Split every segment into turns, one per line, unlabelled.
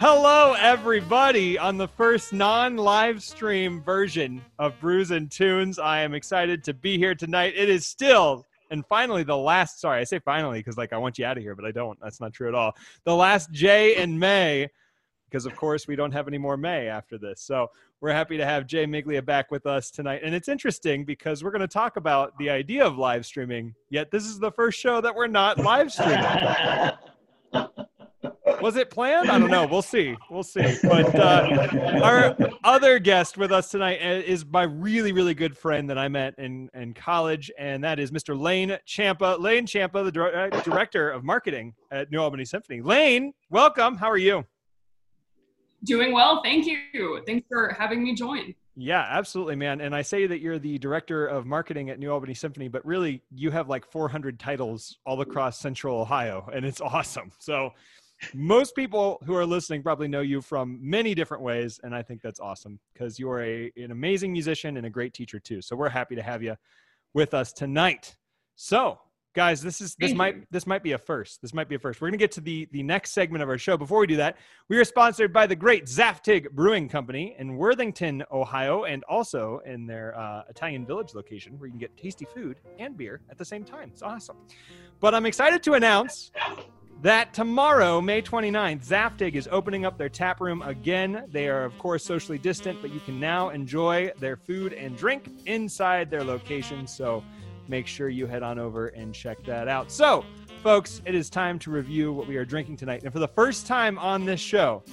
Hello, everybody, on the first non live stream version of Brews and Tunes. I am excited to be here tonight. It is still and finally the last sorry i say finally because like i want you out of here but i don't. That's not true at all. The last jay and may because of course we don't have any more may after this. So we're happy to have jay miglia back with us tonight. And it's interesting because we're going to talk about the idea of live streaming yet this is the first show that we're not live streaming was it planned? I don't know. We'll see. We'll see. But uh, our other guest with us tonight uh, is my really, really good friend that I met in, in college, and that is Mr. Lane Champa. Lane Champa, the dir- uh, director of marketing at New Albany Symphony. Lane, welcome. How are you?
Doing well. Thank you. Thanks for having me join.
Yeah, absolutely, man. And I say that you're the director of marketing at New Albany Symphony, but really you have like 400 titles all across Central Ohio, and it's awesome. So most people who are listening probably know you from many different ways and i think that's awesome because you're a, an amazing musician and a great teacher too. So we're happy to have you with us tonight. So guys this is this might this might be a first. This might be a first. We're going to get to the the next segment of our show. Before we do that we are sponsored by the great zaftig brewing company in worthington ohio and also in their uh, italian village location where you can get tasty food and beer at the same time. It's awesome. But i'm excited to announce that tomorrow, May 29th, Zaftig is opening up their tap room again. They are, of course, socially distant, but you can now enjoy their food and drink inside their location. So make sure you head on over and check that out. So, folks, it is time to review what we are drinking tonight. And for the first time on this show,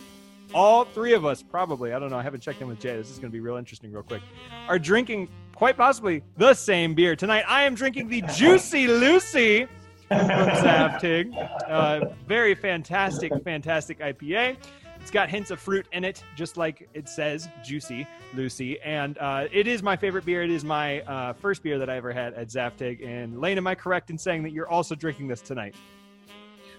all three of us probably, I don't know, I haven't checked in with Jay. This is going to be real interesting, real quick, are drinking quite possibly the same beer. Tonight, I am drinking the Juicy Lucy from Zaftig. Uh, very fantastic, fantastic IPA. It's got hints of fruit in it, just like it says, juicy, Lucy. And uh, it is my favorite beer. It is my uh, first beer that I ever had at Zaftig. And Lane, am I correct in saying that you're also drinking this tonight?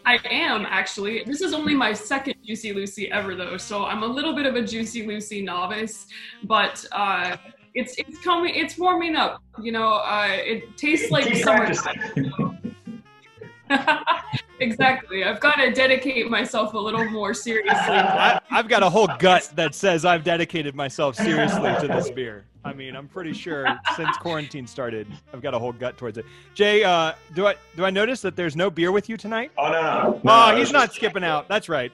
I am actually. This is only my second Juicy Lucy ever, though, so I'm a little bit of a Juicy Lucy novice. But uh, it's it's coming, it's warming up. You know, uh, it tastes like summertime. Exactly. I've got to dedicate myself a little more seriously.
I, have got a whole gut that says I've dedicated myself seriously to this beer. I mean, I'm pretty sure since quarantine started, I've got a whole gut towards it. Jay, uh, do I do I notice that there's no beer with you tonight?
Oh no, no.
no oh, he's not skipping out. That's right.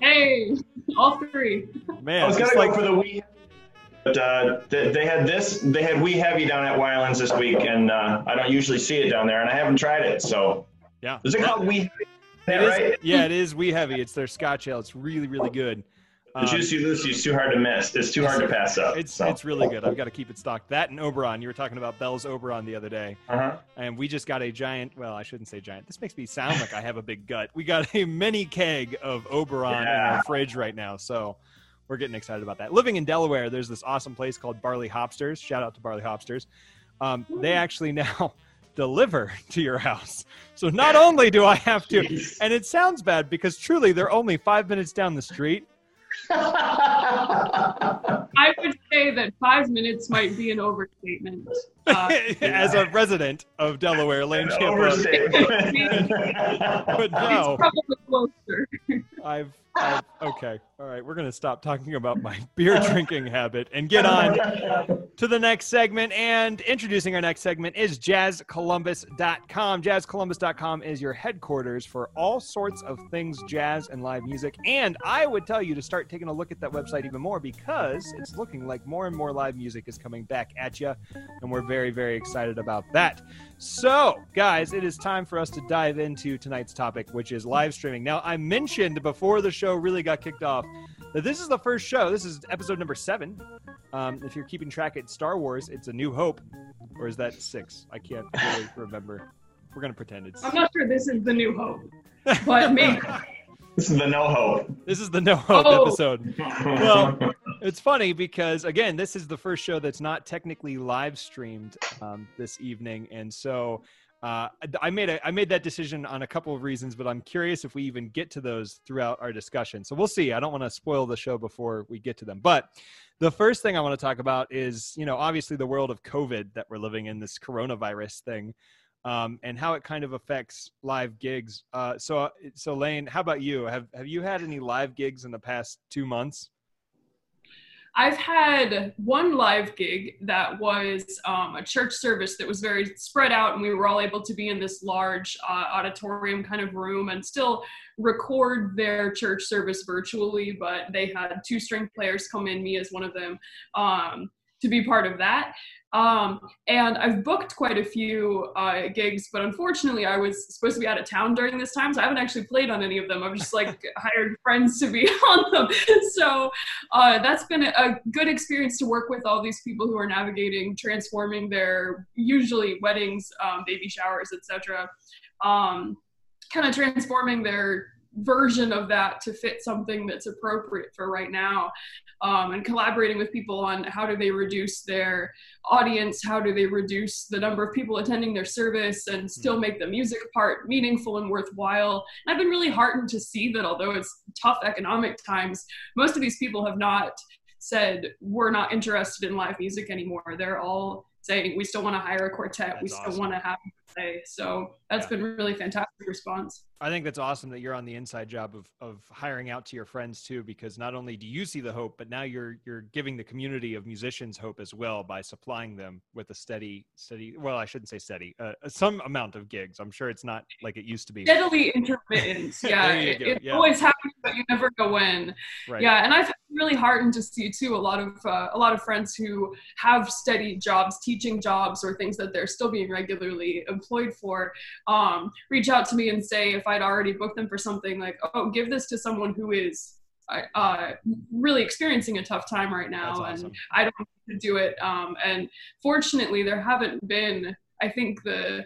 hey, all three.
Man, I was gonna go like, for the wee but uh, they, they, had this, they had Wee Heavy down at Weiland's this week, and uh, I don't usually see it down there, and I haven't tried it. So,
yeah,
is it called Wee? Heavy?
It is, right? Yeah, it is Wee Heavy. It's their Scotch ale. It's really, really good.
The Juicy Lucy is too hard to miss. It's too hard to pass up.
It's so. it's really good. I've got to keep it stocked. That and Oberon. You were talking about Bell's Oberon the other day,
uh-huh.
and we just got a giant. Well, I shouldn't say giant. This makes me sound like I have a big gut. We got a mini keg of Oberon yeah. in our fridge right now. So we're getting excited about that. Living in Delaware, there's this awesome place called Barley Hopsters. Shout out to Barley Hopsters. Um, they actually now deliver to your house. So not only do I have to, and it sounds bad because truly they're only five minutes down the street.
I would say that five minutes might be an overstatement. Uh,
As a resident of Delaware, Lane Champa. but no.
It's probably closer.
I've, I've, okay. All right. We're going to stop talking about my beer drinking habit and get on to the next segment. And introducing our next segment is jazzcolumbus.com. Jazzcolumbus.com is your headquarters for all sorts of things jazz and live music. And I would tell you to start taking a look at that website even more because it's looking like more and more live music is coming back at you. And we're very, very excited about that. So, guys, it is time for us to dive into tonight's topic, which is live streaming. Now, I mentioned before the show really got kicked off that this is the first show. This is episode number seven. Um, if you're keeping track at Star Wars, it's A New Hope, or is that six? I can't really remember. We're gonna pretend it's.
I'm not sure this is the New Hope, but maybe.
This is the No Hope.
This is the No Hope oh. episode. Well, it's funny because again, this is the first show that's not technically live streamed um, this evening, and so uh, I made a I made that decision on a couple of reasons, but I'm curious if we even get to those throughout our discussion. So we'll see. I don't want to spoil the show before we get to them, but the first thing I want to talk about is you know obviously the world of COVID that we're living in, this coronavirus thing. Um, and how it kind of affects live gigs. Uh, so, so Lane, how about you? Have have you had any live gigs in the past two months?
I've had one live gig that was um, a church service that was very spread out, and we were all able to be in this large uh, auditorium kind of room and still record their church service virtually. But they had two string players come in, me as one of them, um, to be part of that. Um, and I've booked quite a few uh, gigs, but unfortunately, I was supposed to be out of town during this time, so I haven't actually played on any of them. I've just like hired friends to be on them. So uh, that's been a good experience to work with all these people who are navigating, transforming their usually weddings, um, baby showers, etc. Um, kind of transforming their version of that to fit something that's appropriate for right now um, and collaborating with people on how do they reduce their audience how do they reduce the number of people attending their service and still make the music part meaningful and worthwhile. And i've been really heartened to see that although it's tough economic times most of these people have not said we're not interested in live music anymore. They're all saying we still want to hire a quartet.
That's
we still
awesome.
want to have so that's
Yeah.
been really fantastic response
I think that's awesome that you're on the inside job of of hiring out to your friends too, because not only do you see the hope, but now you're you're giving the community of musicians hope as well by supplying them with a steady, steady. Well, I shouldn't say steady, uh, some amount of gigs. I'm sure it's not like it used to be.
steadily intermittent. Yeah, it,
go,
it
yeah.
always happens, but you never know when.
Right.
Yeah, and I've really heartened to see too a lot of uh, a lot of friends who have steady jobs, teaching jobs, or things that they're still being regularly employed for, um, reach out to me and say if I'd already booked them for something like, oh, give this to someone who is. Uh, really experiencing a tough time right now,
awesome.
and I don't do it. Um, and fortunately, there haven't been. I think the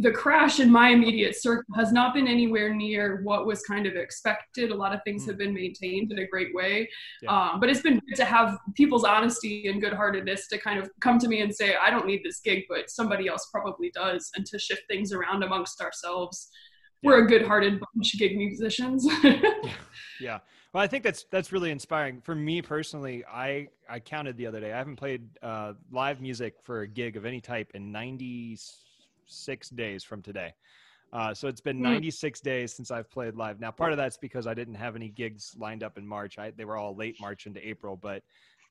the crash in my immediate circle has not been anywhere near what was kind of expected. A lot of things
Mm.
have been maintained in a great way.
Yeah.
Um, but it's been good to have people's honesty and good heartedness to kind of come to me and say, I don't need this gig, but somebody else probably does, and to shift things around amongst ourselves. We're a good hearted bunch of gig musicians.
yeah yeah. well i think that's that's really inspiring for me personally i i counted the other day i haven't played uh, live music for a gig of any type in 96 days from today uh, so it's been
Hmm.
96 days since i've played live now part of that's because i didn't have any gigs lined up in march I, they were all late march into april but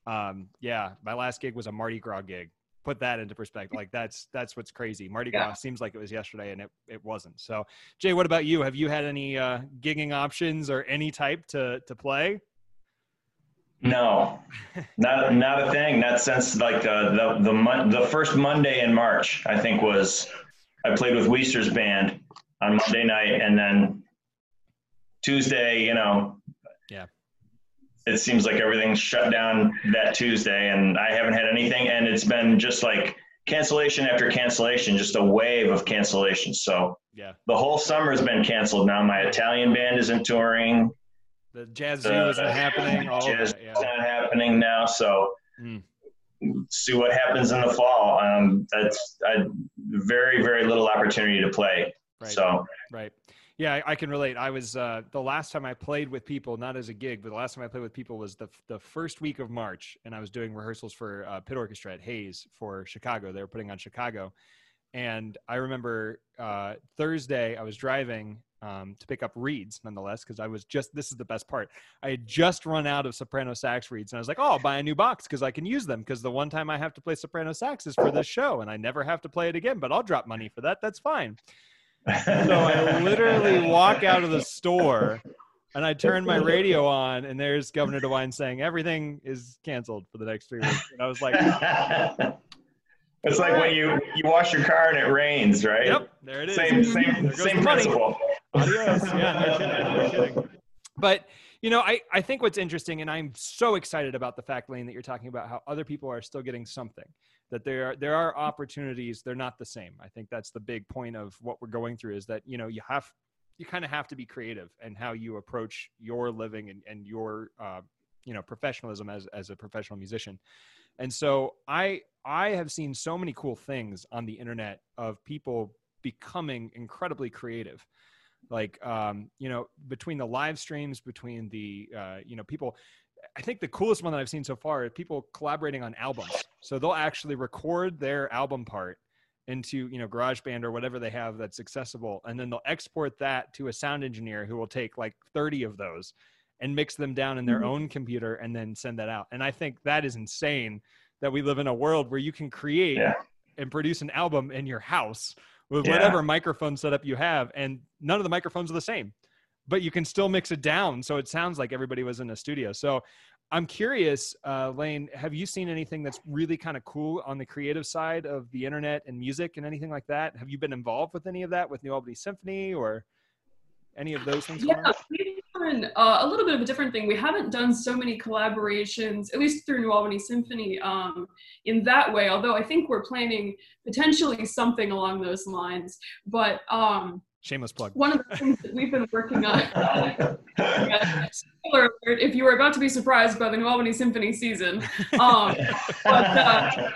um, yeah my last gig was a mardi gras gig put that into perspective like that's that's what's crazy mardi
Yeah.
gras seems like it was yesterday and it, it wasn't so Jay, what about you? Have you had any uh, gigging options or any type to to play?
No, not not a thing. Not since like the the the, mon- the first Monday in March, I think was I played with Weister's band on Monday night, and then Tuesday, you know,
Yeah.
it seems like everything's shut down that Tuesday, and I haven't had anything, and it's been just like cancellation after cancellation, just a wave of cancellations. So
Yeah,
the whole summer's been canceled now. My Italian band isn't touring.
the jazz zoo isn't happening. All
jazz
that, yeah.
is not happening now. So
Mm.
See what happens in the fall. Um, that's a very, very little opportunity to play.
Right.
So
Right. Yeah, I, can relate. I was uh, the last time I played with people, not as a gig, but the last time I played with people was the the first week of March, and I was doing rehearsals for uh, Pit Orchestra at Hayes for Chicago. They were putting on Chicago, and I remember uh, Thursday I was driving um, to pick up reeds, nonetheless, because I was just this is the best part. I had just run out of soprano sax reeds, and I was like, "Oh, I'll buy a new box because I can use them." Because the one time I have to play soprano sax is for this show, and I never have to play it again. But I'll drop money for that. That's fine. So I literally walk out of the store and I turn my radio on and there's Governor DeWine saying everything is canceled for the next three weeks. And I was like,
it's like when you you wash your car and it rains, right?
yep, there it is.
Same same same principle.
Adios. Yeah, no kidding, no kidding. But you know, I, I think what's interesting, and I'm so excited about the fact, Lane, that you're talking about how other people are still getting something. That there are there are opportunities, they're not the same. I think that's the big point of what we're going through is that, you know, you have you kind of have to be creative and how you approach your living and, and your uh, you know professionalism as as a professional musician. And so I I have seen so many cool things on the internet of people becoming incredibly creative like um, you know between the live streams between the uh, you know people i think the coolest one that i've seen so far is people collaborating on albums so they'll actually record their album part into you know GarageBand or whatever they have that's accessible, and then they'll export that to a sound engineer who will take like 30 of those and mix them down in their
Mhm.
own computer and then send that out. And I think that is insane that we live in a world where you can create
Yeah.
and produce an album in your house with
Yeah.
whatever microphone setup you have, and none of the microphones are the same, but you can still mix it down so it sounds like everybody was in a studio. So I'm curious, uh, Lane, have you seen anything that's really kind of cool on the creative side of the internet and music and anything like that? Have you been involved with any of that with New Albany Symphony or any of those things?
Yeah, we've done uh, a little bit of a different thing. We haven't done so many collaborations, at least through New Albany Symphony, um, in that way. Although I think we're planning potentially something along those lines. But um,
Shameless plug.
one of the things that we've been working on. Spoiler alert, if you were about to be surprised by the New Albany Symphony season. Um, but, uh,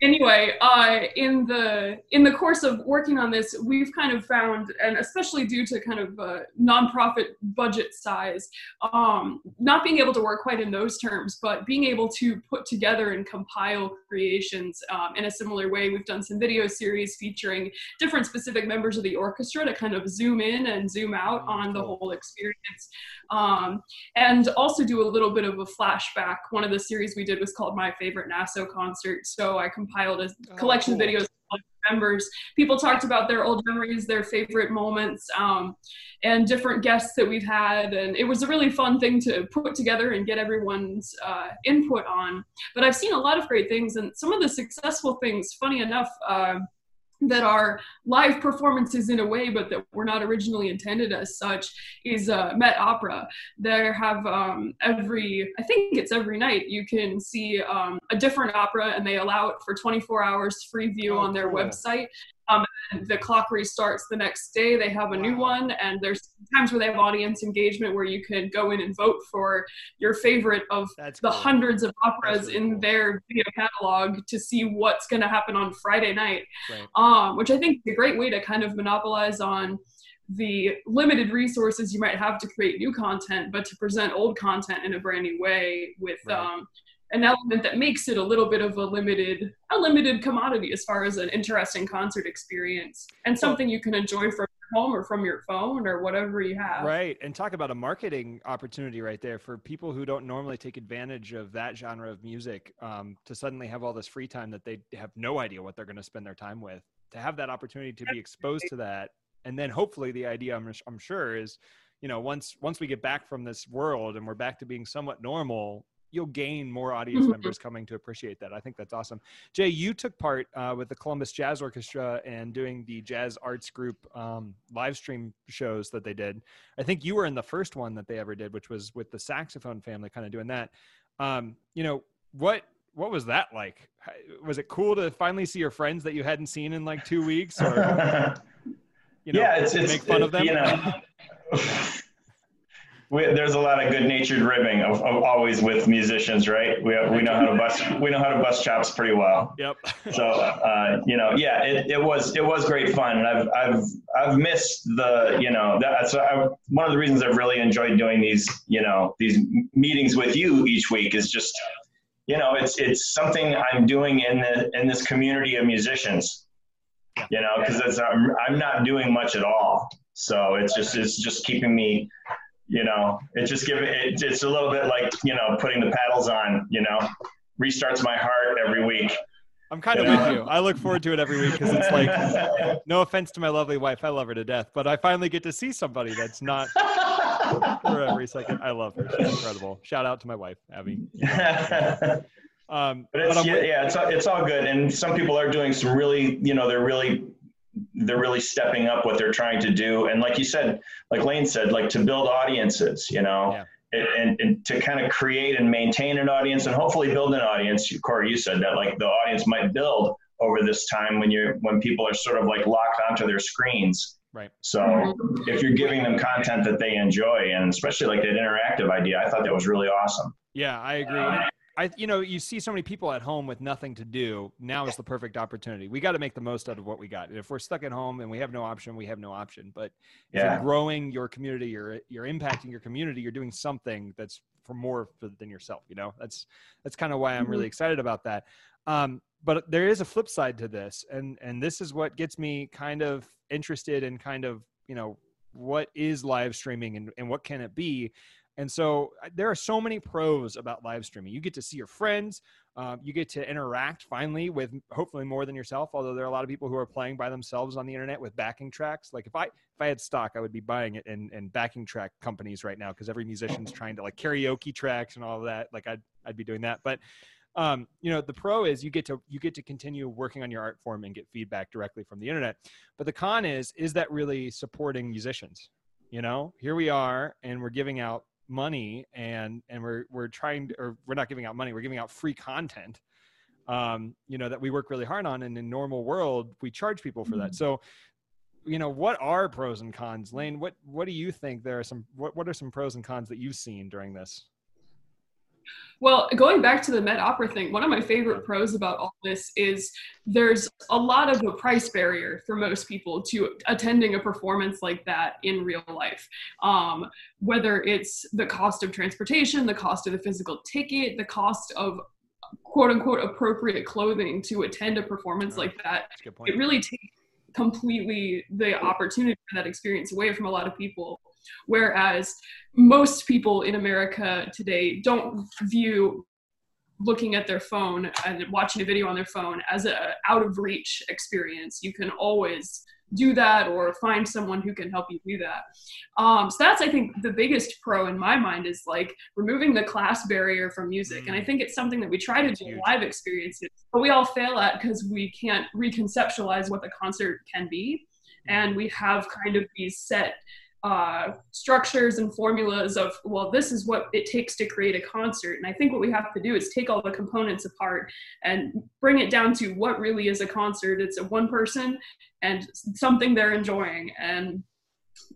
anyway, uh, in the in the course of working on this, we've kind of found, and especially due to kind of uh, nonprofit budget size, um, not being able to work quite in those terms, but being able to put together and compile creations um, in a similar way. We've done some video series featuring different specific members of the orchestra to kind of zoom in and zoom out
Oh,
on the whole experience. Um, and also do a little bit of a flashback. One of the series we did was called My Favorite NASO Concert. So I compiled a
Oh,
collection
cool.
of videos of members. People talked about their old memories, their favorite moments, um, and different guests that we've had. And it was a really fun thing to put together and get everyone's uh, input on. But I've seen a lot of great things, and some of the successful things, funny enough, uh, that are live performances in a way, but that were not originally intended as such, is uh, Met Opera. They have um, every, I think it's every night, you can see um, a different opera, and they allow it for 24 hours free view
Oh,
on their
cool.
website. Um, and the clock restarts the next day. They have a new one, and there's times where they have audience engagement where you can go in and vote for your favorite of
That's
the
cool.
hundreds of operas
really
in
cool.
their video catalog to see what's going to happen on Friday night
Right.
um, which I think is a great way to kind of monopolize on the limited resources you might have to create new content, but to present old content in a brand new way with
Right.
um, an element that makes it a little bit of a limited, a limited commodity as far as an interesting concert experience and something you can enjoy from home or from your phone or whatever you have.
Right. And talk about a marketing opportunity right there for people who don't normally take advantage of that genre of music um, to suddenly have all this free time that they have no idea what they're going to spend their time with. To have that opportunity to be exposed to that. And then hopefully the idea, I'm, I'm sure, is, you know, once once we get back from this world and we're back to being somewhat normal, you'll gain more audience
Mhm.
members coming to appreciate that. I think that's awesome. Jay, you took part uh, with the Columbus Jazz Orchestra and doing the Jazz Arts Group um, live stream shows that they did. I think you were in the first one that they ever did, which was with the saxophone family, kind of doing that. Um, you know what? What was that like? Was it cool to finally see your friends that you hadn't seen in like two weeks, or you know,
yeah, it's, it's
make fun of them?
You know, we, there's a lot of good-natured ribbing of, of always with musicians, right? We we know how to bust we know how to bust chops pretty well.
Yep.
So uh, you know, yeah, it, it was it was great fun, and I've I've I've missed the you know that's I, one of the reasons I've really enjoyed doing these you know these meetings with you each week is just you know it's it's something I'm doing in the in this community of musicians, you know, because I'm I'm not doing much at all, so it's just it's just keeping me. You know, it just give it. It's a little bit like you know putting the paddles on. You know, restarts my heart every week.
I'm kind of with you. I look forward to it every week because it's like, no offense to my lovely wife, I love her to death, but I finally get to see somebody that's not for every second. I love her. She's incredible. Shout out to my wife, Abby. Um,
But it's
I'm
yeah, yeah, it's it's all good, and some people are doing some really, you know, they're really, they're really stepping up what they're trying to do, and like you said, like Lane said, like to build audiences, you know,
Yeah.
and, and, and to kind of create and maintain an audience, and hopefully build an audience. Korey, you said that like the audience might build over this time when you're when people are sort of like locked onto their screens.
Right.
So
Mhm.
if you're giving them content that they enjoy, and especially like that interactive idea, I thought that was really awesome.
Yeah, I agree. I, you know, you see so many people at home with nothing to do. Now is the perfect opportunity. We got to make the most out of what we got. And If we're stuck at home and we have no option, we have no option. But if
Yeah.
you're growing your community, you're you're impacting your community. You're doing something that's for more for, than yourself. You know, that's that's kind of why I'm really mm-hmm. excited about that. Um, but there is a flip side to this, and and this is what gets me kind of interested in kind of you know what is live streaming and, and what can it be and so uh, there are so many pros about live streaming. You get to see your friends. Um, you get to interact finally with hopefully more than yourself. Although there are a lot of people who are playing by themselves on the internet with backing tracks. Like if I if I had stock, I would be buying it in, in backing track companies right now because every musician's trying to like karaoke tracks and all of that. Like I'd I'd be doing that. But um, you know the pro is you get to you get to continue working on your art form and get feedback directly from the internet. But the con is is that really supporting musicians? You know, here we are and we're giving out money and and we're we're trying to, or we're not giving out money we're giving out free content um you know that we work really hard on. And in normal world we charge people for that. Mm-hmm. so you know what are pros and cons? Lane what what do you think? There are some what, what are some pros and cons that you've seen during this
well, going back to the Met Opera thing, one of my favorite pros about all this is there's a lot of a price barrier for most people to attending a performance like that in real life. Um, whether it's the cost of transportation, the cost of the physical ticket, the cost of quote unquote appropriate clothing to attend a performance like that, it really takes completely the opportunity for that experience away from a lot of people Whereas most people in America today don't view looking at their phone and watching a video on their phone as a out of reach experience. You can always do that or find someone who can help you do that. Um, so that's I think the biggest pro in my mind is like removing the class barrier from music. And I mm. think it's something that we try to do in live experiences, but we all fail at because we can't reconceptualize what the concert can be. Mm. And we have kind of these set uh, structures and formulas of well this is what it takes to create a concert. And i think what we have to do is take all the components apart and bring it down to what really is a concert. It's a one person and something they're enjoying and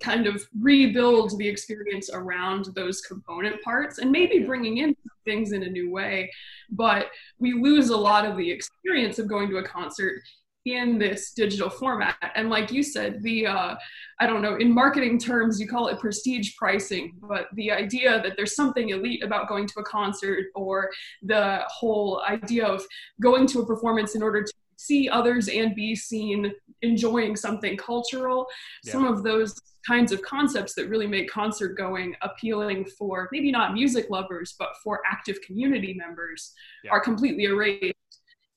kind of rebuild the experience around those component parts and maybe bringing in things in a new way. But we lose a lot of the experience of going to a concert in this digital format and like you said the uh, i don't know in marketing terms you call it prestige pricing but the idea that there's something elite about going to a concert or the whole idea of going to a performance in order to see others and be seen enjoying something cultural yeah. some of those kinds of concepts that really make concert going appealing for maybe not music lovers but for active community members yeah. are completely erased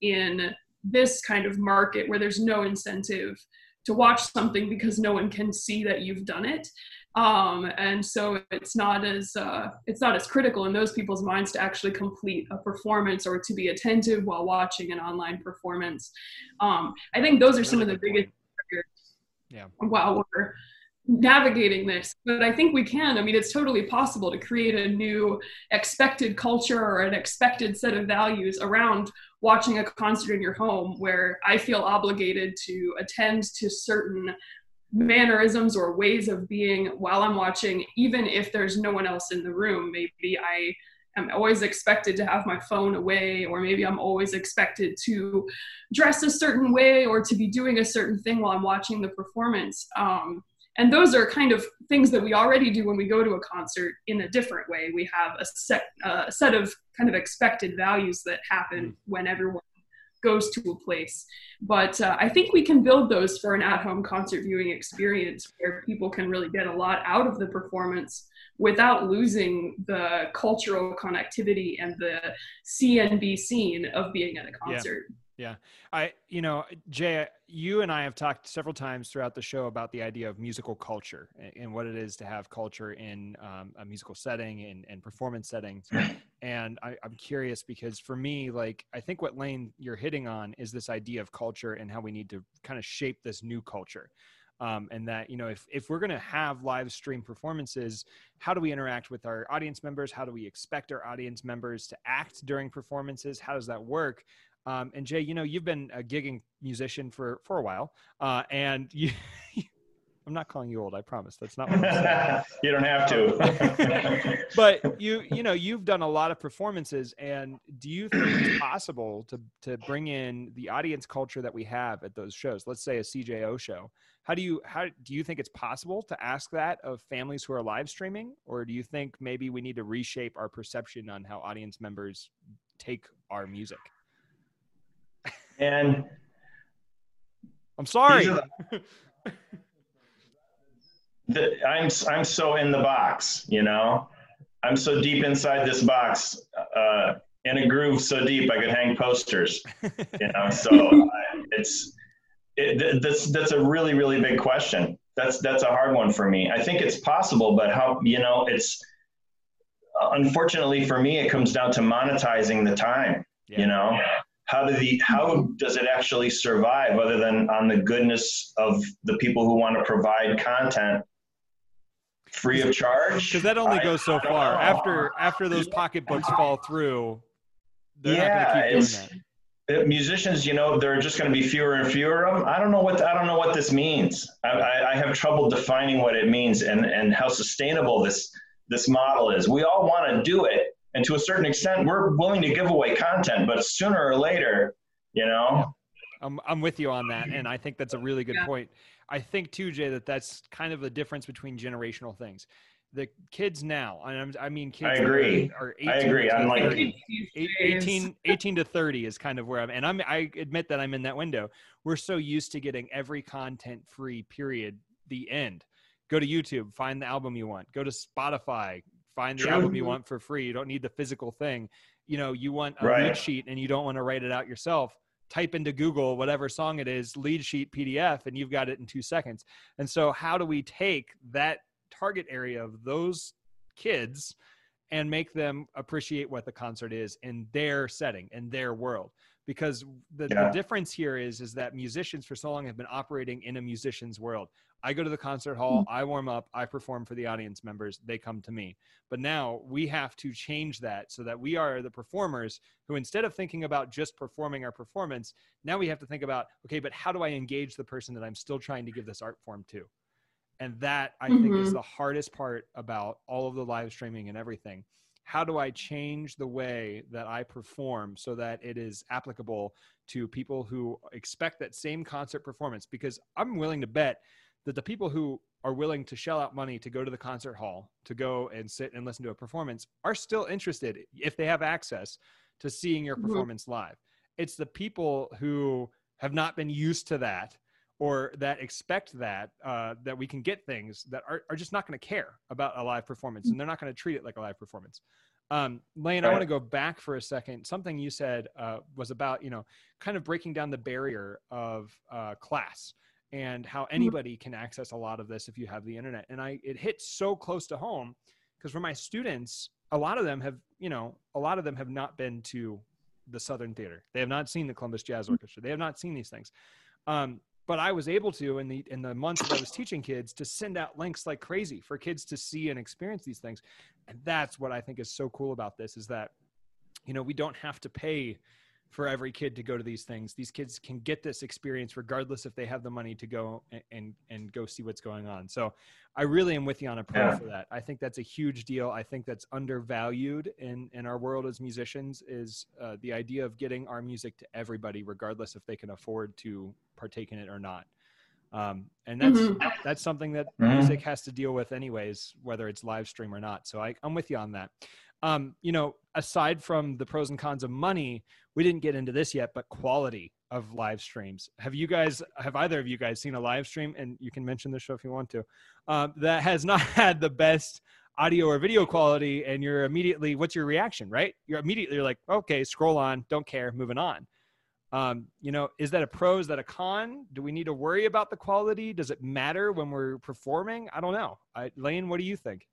in this kind of market where there's no incentive to watch something because no one can see that you've done it. Um, and so it's not as uh, it's not as critical in those people's minds to actually complete a performance or to be attentive while watching an online performance. Um, i think those are some of the biggest yeah. while we're navigating this but i think we can. I mean it's totally possible to create a new expected culture or an expected set of values around watching a concert in your home where I feel obligated to attend to certain mannerisms or ways of being while I'm watching, even if there's no one else in the room. Maybe I am always expected to have my phone away, or maybe I'm always expected to dress a certain way or to be doing a certain thing while I'm watching the performance. Um, and those are kind of things that we already do when we go to a concert in a different way we have a set uh, a set of kind of expected values that happen mm. when everyone goes to a place but uh, i think we can build those for an at-home concert viewing experience where people can really get a lot out of the performance without losing the cultural connectivity and the cnb scene of being at a concert
yeah. Yeah. I, you know, Jay, you and I have talked several times throughout the show about the idea of musical culture and, what it is to have culture in um, a musical setting and, and performance settings. and I, I'm curious because for me, like, I think what Lane you're hitting on is this idea of culture and how we need to kind of shape this new culture. Um, and that you know if, if we're going to have live stream performances how do we interact with our audience members how do we expect our audience members to act during performances how does that work um, and Jay, you know, you've been a gigging musician for for a while, uh, and you. I'm I'm not calling you old. I promise. That's not what I'm saying.
you don't have to.
but you, you know, you've done a lot of performances, and do you think it's possible to to bring in the audience culture that we have at those shows? Let's say a CJO show. How do you how do you think it's possible to ask that of families who are live streaming, or do you think maybe we need to reshape our perception on how audience members take our music?
And
I'm sorry.
The, I'm I'm so in the box, you know. I'm so deep inside this box, uh, in a groove so deep I could hang posters, you know. So I, it's it, that's that's a really really big question. That's that's a hard one for me. I think it's possible, but how you know it's unfortunately for me it comes down to monetizing the time. Yeah. You know, how do the how does it actually survive other than on the goodness of the people who want to provide content free of charge?
Because that only goes so far. after after those pocketbooks fall through they're yeah, not going to keep doing
that. Uh, musicians you know there are just going to be fewer and fewer of them i don't know what i don't know what this means. I, I, I have trouble defining what it means and and how sustainable this this model is. We all want to do it and to a certain extent we're willing to give away content but sooner or later you know?
I'm, I'm with you on that and i think that's a really good yeah. point. I think too jay that that's kind of the difference between generational things. The kids now and i mean kids
i agree are 18 i agree. i'm like
18, 18 to 30 is kind of where i'm and i'm i admit that i'm in that window. We're so used to getting every content free period the end. Go to youtube find the album you want. Go to spotify find the True. album you want for free. You don't need the physical thing. You know, you want a right. lead sheet and you don't want to write it out yourself. Type into Google whatever song it is, lead sheet PDF, and you've got it in two seconds. And so, how do we take that target area of those kids and make them appreciate what the concert is in their setting, in their world? Because the, yeah. the difference here is is that musicians for so long have been operating in a musician's world. I go to the concert hall, mm-hmm. I warm up, I perform for the audience members, they come to me. But now we have to change that so that we are the performers who, instead of thinking about just performing our performance, now we have to think about, okay, but how do I engage the person that I'm still trying to give this art form to? And that I mm-hmm. think is mm-hmm. the hardest part about all of the live streaming and everything. How do I change the way that I perform so that it is applicable to people who expect that same concert performance? Because I'm willing to bet that the people who are willing to shell out money to go to the concert hall to go and sit and listen to a performance are still interested if they have access to seeing your mm-hmm. performance mm-hmm. live it's the people who have not been used to that or that expect that uh, that we can get things that are, are just not going to care about a live performance and they're not going to treat it like a live performance um, Lane, right. I want to go back for a second. Something you said uh, was about, you know, kind of breaking down the barrier of uh, class and how mm-hmm. anybody can access a lot of this if you have the internet. And I it hits so close to home because for my students, a lot of them have, you know, a lot of them have not been to the Southern Theater. They have not seen the Columbus Jazz mm-hmm. Orchestra. They have not seen these things. Um, but I was able to in the in the months that I was teaching kids to send out links like crazy for kids to see and experience these things. And that's what I think is so cool about this is that you know, we don't have to pay for every kid to go to these things. These kids can get this experience regardless if they have the money to go and and, and go see what's going on. So I really am with you on a pro yeah. for that. I think that's a huge deal. I think that's undervalued in in our world as musicians is uh, the idea of getting our music to everybody regardless if they can afford to partake in it or not. Um, and that's mm-hmm. that's something that mm-hmm. music has to deal with anyways, whether it's live stream or not. So I, I'm with you on that um, you know, aside from the pros and cons of money, we didn't get into this yet, but quality of live streams. Have you guys, have either of you guys seen a live stream? And you can mention the show if you want to, um, that has not had the best audio or video quality. And you're immediately, what's your reaction, right? You're immediately you're like, okay, scroll on, don't care, moving on. Um, you know, is that a pro? Is that a con? Do we need to worry about the quality? Does it matter when we're performing? I don't know. I, Lane, what do you think?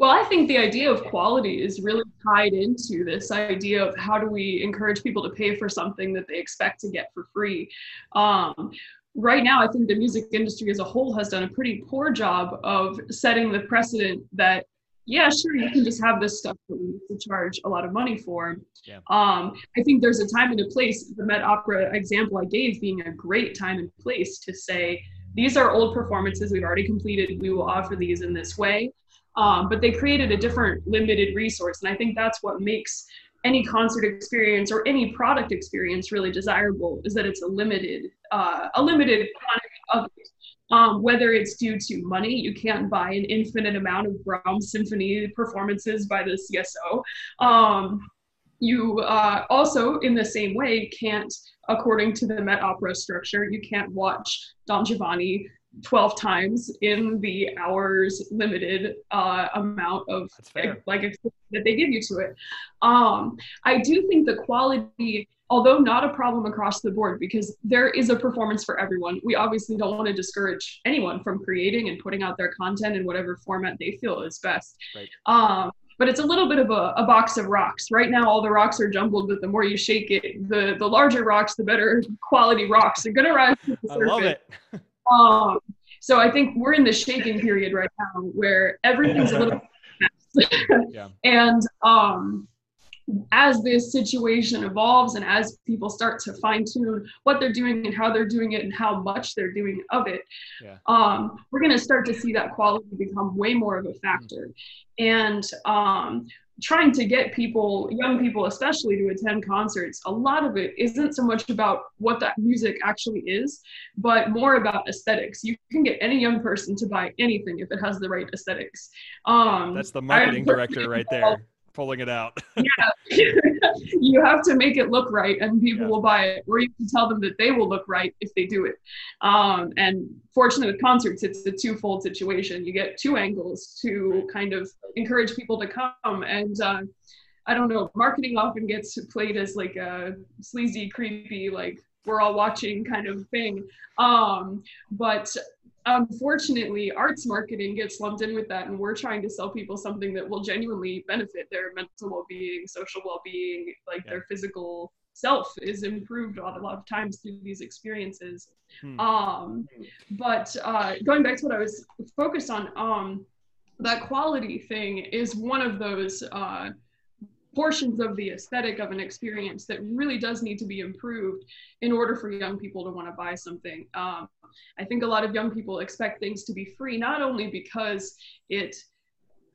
Well, I think the idea of quality is really tied into this idea of how do we encourage people to pay for something that they expect to get for free. Um, right now, I think the music industry as a whole has done a pretty poor job of setting the precedent that yeah, sure, you can just have this stuff that we need to charge a lot of money for. Yeah. Um, I think there's a time and a place. The Met Opera example I gave being a great time and place to say, these are old performances we've already completed. We will offer these in this way. Um, but they created a different limited resource. And I think that's what makes any concert experience or any product experience really desirable is that it's a limited, uh, a limited quantity of it. Um, whether it's due to money, you can't buy an infinite amount of Brahms symphony performances by the CSO. Um, you uh, also, in the same way, can't, according to the Met Opera structure, you can't watch Don Giovanni 12 times in the hours limited uh, amount of like that they give you to it. Um, I do think the quality, although not a problem across the board, because there is a performance for everyone. We obviously don't want to discourage anyone from creating and putting out their content in whatever format they feel is best. Right. Um, but it's a little bit of a, a, box of rocks. Right now, all the rocks are jumbled, but the more you shake it, the the larger rocks, the better quality rocks are gonna rise to the surface. I love it. um, so I think we're in the shaking period right now where everything's a little yeah. and um, as this situation evolves and as people start to fine tune what they're doing and how they're doing it and how much they're doing of it, yeah. um, we're going to start to see that quality become way more of a factor. Mm-hmm. And um, trying to get people, young people especially, to attend concerts, a lot of it isn't so much about what that music actually is, but more about aesthetics. You can get any young person to buy anything if it has the right aesthetics. Um,
That's the marketing director right there pulling it out.
yeah, you have to make it look right, and people yeah. will buy it, or you can tell them that they will look right if they do it. Um, and fortunately, with concerts, it's a twofold situation. You get two angles to kind of encourage people to come, and uh, I don't know, marketing often gets played as like a sleazy, creepy, like we're all watching kind of thing. Um, but unfortunately arts marketing gets lumped in with that and we're trying to sell people something that will genuinely benefit their mental well-being social well-being like yeah. their physical self is improved a lot of times through these experiences hmm. um but uh going back to what i was focused on um that quality thing is one of those uh portions of the aesthetic of an experience that really does need to be improved in order for young people to want to buy something. Um, I think a lot of young people expect things to be free, not only because it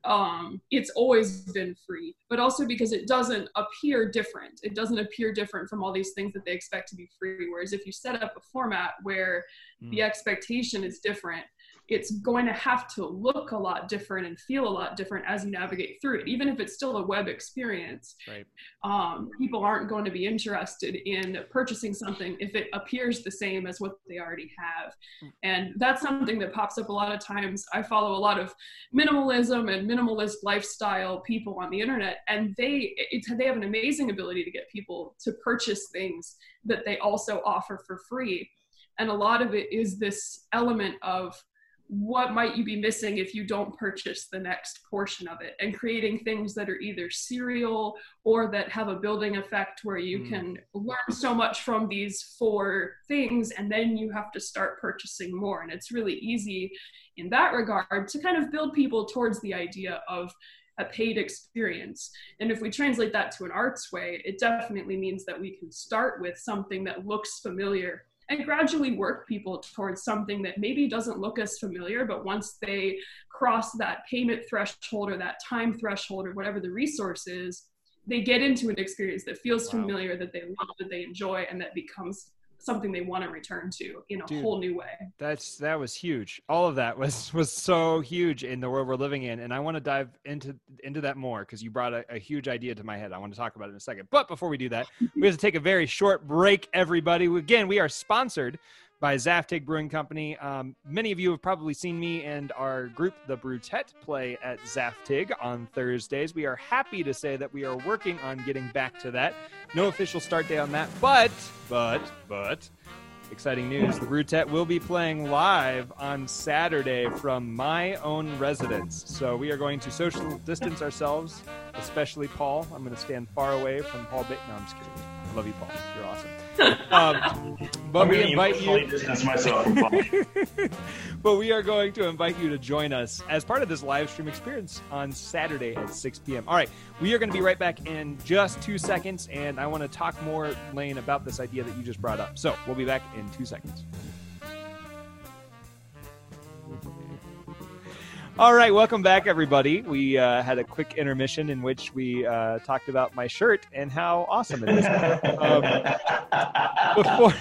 um, it's always been free, but also because it doesn't appear different. It doesn't appear different from all these things that they expect to be free. Whereas if you set up a format where mm. the expectation is different, it's going to have to look a lot different and feel a lot different as you navigate through it even if it's still a web experience right. um, people aren't going to be interested in purchasing something if it appears the same as what they already have hmm. and that's something that pops up a lot of times i follow a lot of minimalism and minimalist lifestyle people on the internet and they they have an amazing ability to get people to purchase things that they also offer for free and a lot of it is this element of what might you be missing if you don't purchase the next portion of it and creating things that are either serial or that have a building effect where you mm. can learn so much from these four things and then you have to start purchasing more and it's really easy in that regard to kind of build people towards the idea of a paid experience. And if we translate that to an arts way, it definitely means that we can start with something that looks familiar and gradually work people towards something that maybe doesn't look as familiar, but once they cross that payment threshold or that time threshold or whatever the resource is, they get into an experience that feels wow. familiar, that they love, that they enjoy, and that becomes something they want to return to in a Dude, whole new way.
That's that was huge. All of that was was so huge in the world we're living in, and I want to dive into into that more because you brought a, a, huge idea to my head. I want to talk about it in a second. But before we do that, we have to take a very short break. Everybody, again, we are sponsored by Zaftig Brewing Company. Um, many of you have probably seen me and our group, the Brewtet, play at Zaftig on Thursdays. We are happy to say that we are working on getting back to that. No official start date on that, but, but, but, exciting news. The Brewtet will be playing live on Saturday from my own residence. So we are going to social distance ourselves, especially Paul. I'm going to stand far away from Paul Bait. No, I'm just kidding. I love you, Paul. You're awesome. Um, but I'm we invite you. Distance myself from but we are going to invite you to join us as part of this live stream experience on Saturday at 6 p.m. All right, we are going to be right back in just two seconds, and I want to talk more, Lane, about this idea that you just brought up. So we'll be back in two seconds. All right, welcome back, everybody. We uh, had a quick intermission in which we uh, talked about my shirt and how awesome it is. Um, before,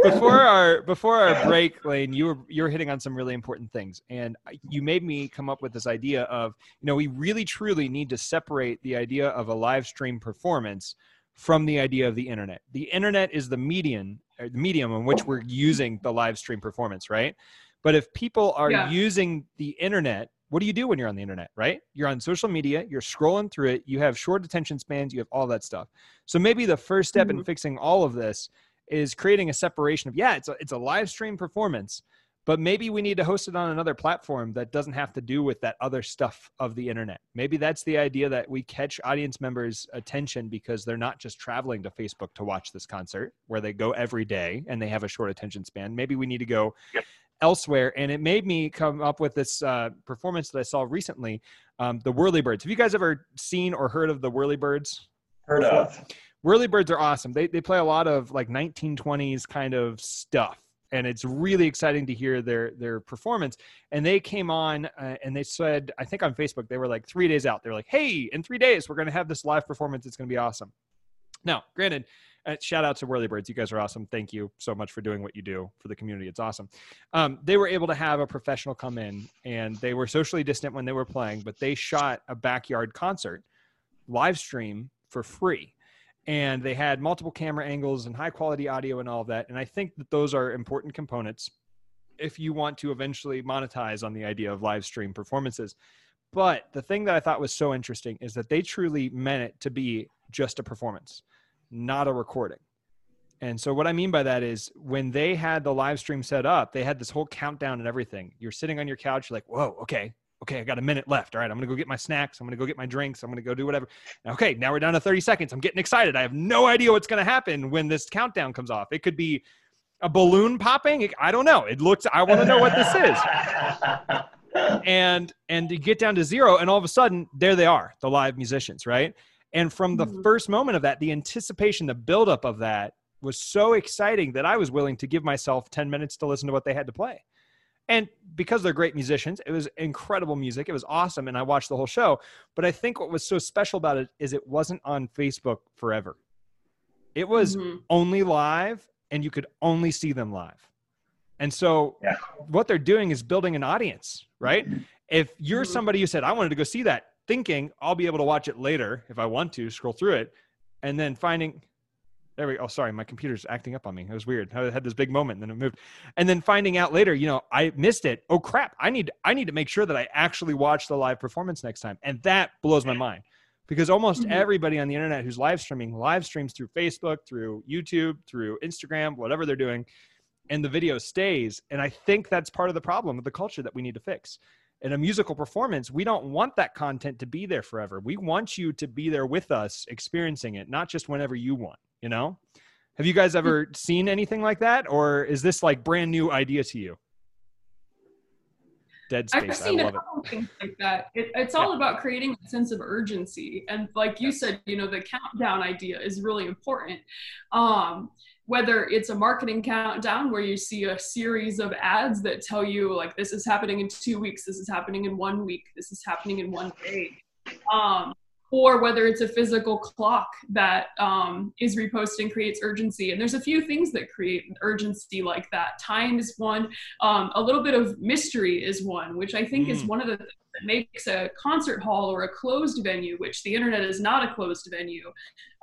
before our before our break, Lane, you were you were hitting on some really important things, and you made me come up with this idea of you know we really truly need to separate the idea of a live stream performance from the idea of the internet. The internet is the median, the medium in which we're using the live stream performance, right? But if people are
Yeah.
using the internet, what do you do when you're on the internet, right? You're on social media, you're scrolling through it, you have short attention spans, you have all that stuff. So maybe the first step in mm-hmm. fixing all of this is creating a separation of yeah, it's a it's a live stream performance, but maybe we need to host it on another platform that doesn't have to do with that other stuff of the internet. Maybe that's the idea that we catch audience members' attention because they're not just traveling to Facebook to watch this concert where they go every day and they have a short attention span. Maybe we need to go elsewhere. And it made me come up with this uh, performance that I saw recently, um, the Whirlybirds. Have you guys ever seen or heard of the Whirlybirds?
Heard of.
Whirlybirds are awesome. They they play a lot of like 1920s kind of stuff, and it's really exciting to hear their their performance. And they came on uh, and they said, I think on Facebook, they were like three days out. They're like, hey, in three days we're going to have this live performance. It's going to be awesome. Now, granted, uh, shout out to Whirlybirds. You guys are awesome. Thank you so much for doing what you do for the community. It's awesome. Um, they were able to have a professional come in, and they were socially distant when they were playing, but they shot a backyard concert live stream for free and they had multiple camera angles and high quality audio and all of that and i think that those are important components if you want to eventually monetize on the idea of live stream performances but the thing that i thought was so interesting is that they truly meant it to be just a performance not a recording and so what i mean by that is when they had the live stream set up they had this whole countdown and everything you're sitting on your couch you're like whoa okay okay i got a minute left all right i'm gonna go get my snacks i'm gonna go get my drinks i'm gonna go do whatever okay, now we're down to 30 seconds. I'm getting excited. I have no idea what's to happen when this countdown comes off. It could be a balloon popping. I don't know. It looks, I want to know what this is. And, and you get down to zero, and all of a sudden, there they are, the live musicians, right? And from the
Mhm.
first moment of that, the anticipation, the buildup of that was so exciting that I was willing to give myself 10 minutes to listen to what they had to play. And because they're great musicians, it was incredible music. It was awesome. And I watched the whole show. But I think what was so special about it is it wasn't on Facebook forever. It was
Mhm.
only live and you could only see them live. And so
Yeah.
what they're doing is building an audience, right? If you're
Mhm.
somebody who said, I wanted to go see that, thinking I'll be able to watch it later if I want to, scroll through it, and then finding there we go. Oh, sorry, my computer's acting up on me. It was weird. I had this big moment and then it moved. And then finding out later, you know, I missed it. Oh crap. I need I need to make sure that I actually watch the live performance next time. And that blows my mind. Because almost
Mhm.
everybody on the internet who's live streaming live streams through Facebook, through YouTube, through Instagram, whatever they're doing, and the video stays. And I think that's part of the problem of the culture that we need to fix. In a musical performance, we don't want that content to be there forever. We want you to be there with us, experiencing it, not just whenever you want, you know? Have you guys hmm. ever seen anything like that? Or is this like brand new idea to you? Dead Space. I've
seen a
love it.
couple things like that. It, it's all about creating a sense of urgency, and like you said, you know, the countdown idea is really important. Um, whether it's a marketing countdown where you see a series of ads that tell you like this is happening in two weeks, this is happening in one week, this is happening in one day, um, or whether it's a physical clock that um, is reposting creates urgency. And there's a few things that create urgency like that. Time is one um, a little bit of mystery is one, which I think is
Mm.
one of the things that makes a concert hall or a closed venue, which the internet is not a closed venue,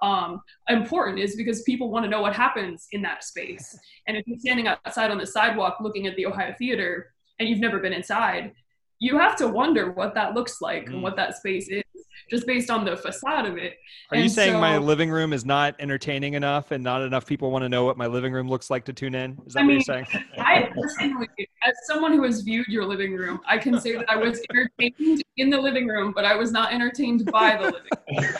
um, important is because people want to know what happens in that space. And if you're standing outside on the sidewalk looking at the Ohio Theater and you've never been inside, you have to wonder what that looks like
Mm.
and what that space is just based on the facade of it.
Are you
And
saying my living room is not entertaining enough and not enough people want to know what my living room looks like to tune in? Is that
I
what
mean,
you're saying?
I personally, as someone who has viewed your living room, I can say that I was entertained in the living room, but I was not entertained by the living room.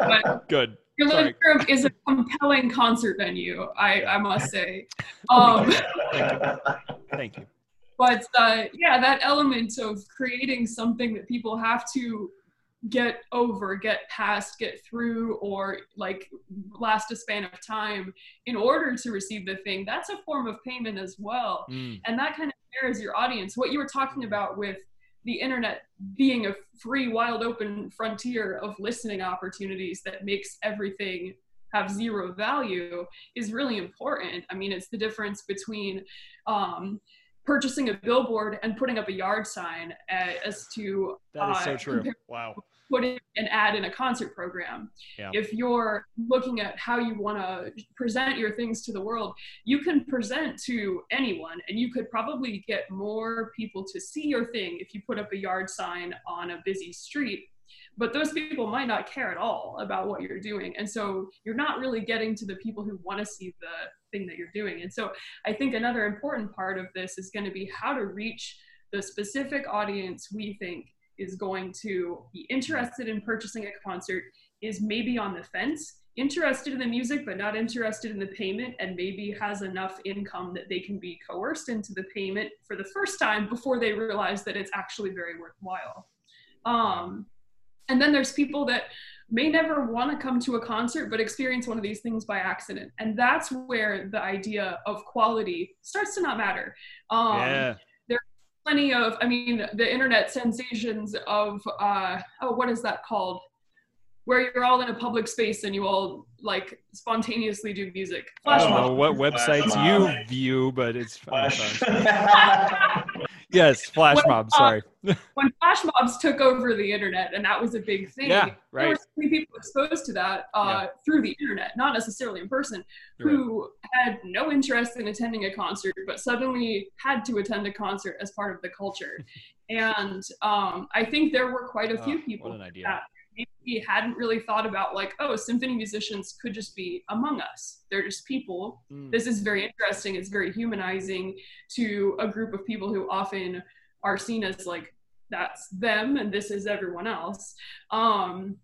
But
Good.
your
Sorry.
living room is a compelling concert venue, I, I must say. Um,
Thank you.
But uh, yeah, that element of creating something that people have to get over, get past, get through, or like last a span of time in order to receive the thing, that's a form of payment as well. Mm. And that kind of mirrors your audience. What you were talking about with the internet being a free, wild open frontier of listening opportunities that makes everything have zero value is really important. I mean, it's the difference between um, purchasing a billboard and putting up a yard sign as to
that is uh, so true. Wow.
Putting an ad in a concert program. Yeah. If you're looking at how you want to present your things to the world, you can present to anyone, and you could probably get more people to see your thing if you put up a yard sign on a busy street but those people might not care at all about what you're doing and so you're not really getting to the people who want to see the thing that you're doing. And so i think another important part of this is going to be how to reach the specific audience we think is going to be interested in purchasing a concert is maybe on the fence interested in the music but not interested in the payment and maybe has enough income that they can be coerced into the payment for the first time before they realize that it's actually very worthwhile. Um, and then there's people that may never want to come to a concert but experience one of these things by accident. And that's where the idea of quality starts to not matter. Um, yeah. there's plenty of i mean the internet sensations of uh, oh what is that called? Where you're all in a public space and you all like spontaneously do music.
Flash I don't know what websites you view, but it's flash. yes, flash when, mob. Sorry.
Uh, when flash mobs took over the internet, and that was a big thing.
Yeah, right. There were
so many people exposed to that uh, yeah. through the internet, not necessarily in person, You're who right. had no interest in attending a concert, but suddenly had to attend a concert as part of the culture. and um, I think there were quite a few oh, people that maybe hadn't really thought about like oh symphony musicians could just be among us. They're just people. Mm. this is very interesting. It's very humanizing to a group of people who often are seen as like that's them and this is everyone else. Um,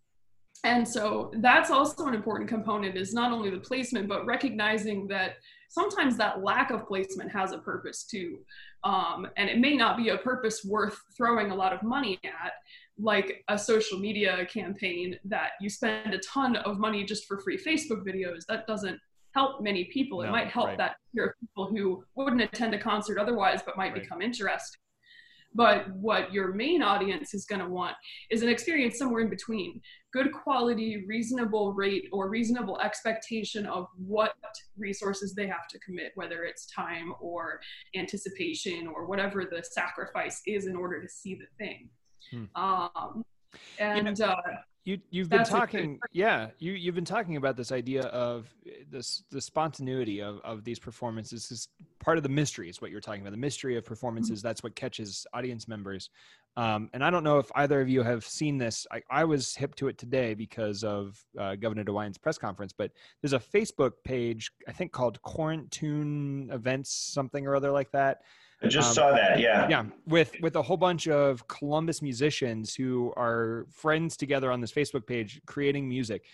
and so that's also an important component is not only the placement but recognizing that sometimes that lack of placement has a purpose too. Um, and it may not be a purpose worth throwing a lot of money at like a social media campaign that you spend a ton of money just for free Facebook videos, that doesn't help many people. No, it might help right. that of people who wouldn't attend a concert otherwise but might right. become interested. But what your main audience is going to want is an experience somewhere in between good quality, reasonable rate, or reasonable expectation of what resources they have to commit, whether it's time or anticipation or whatever the sacrifice is in order to see the thing. Hmm. Um, and uh,
you you've been talking yeah you you've been talking about this idea of this the spontaneity of, of these performances is part of the mystery is what you're talking about the mystery of performances mm-hmm. that's what catches audience members um, and i don't know if either of you have seen this i, I was hip to it today because of uh, governor DeWine's press conference but there's a facebook page i think called quarantine events something or other like that
I just um, saw that. Yeah.
Yeah, with with a whole bunch of Columbus musicians who are friends together on this Facebook page creating music.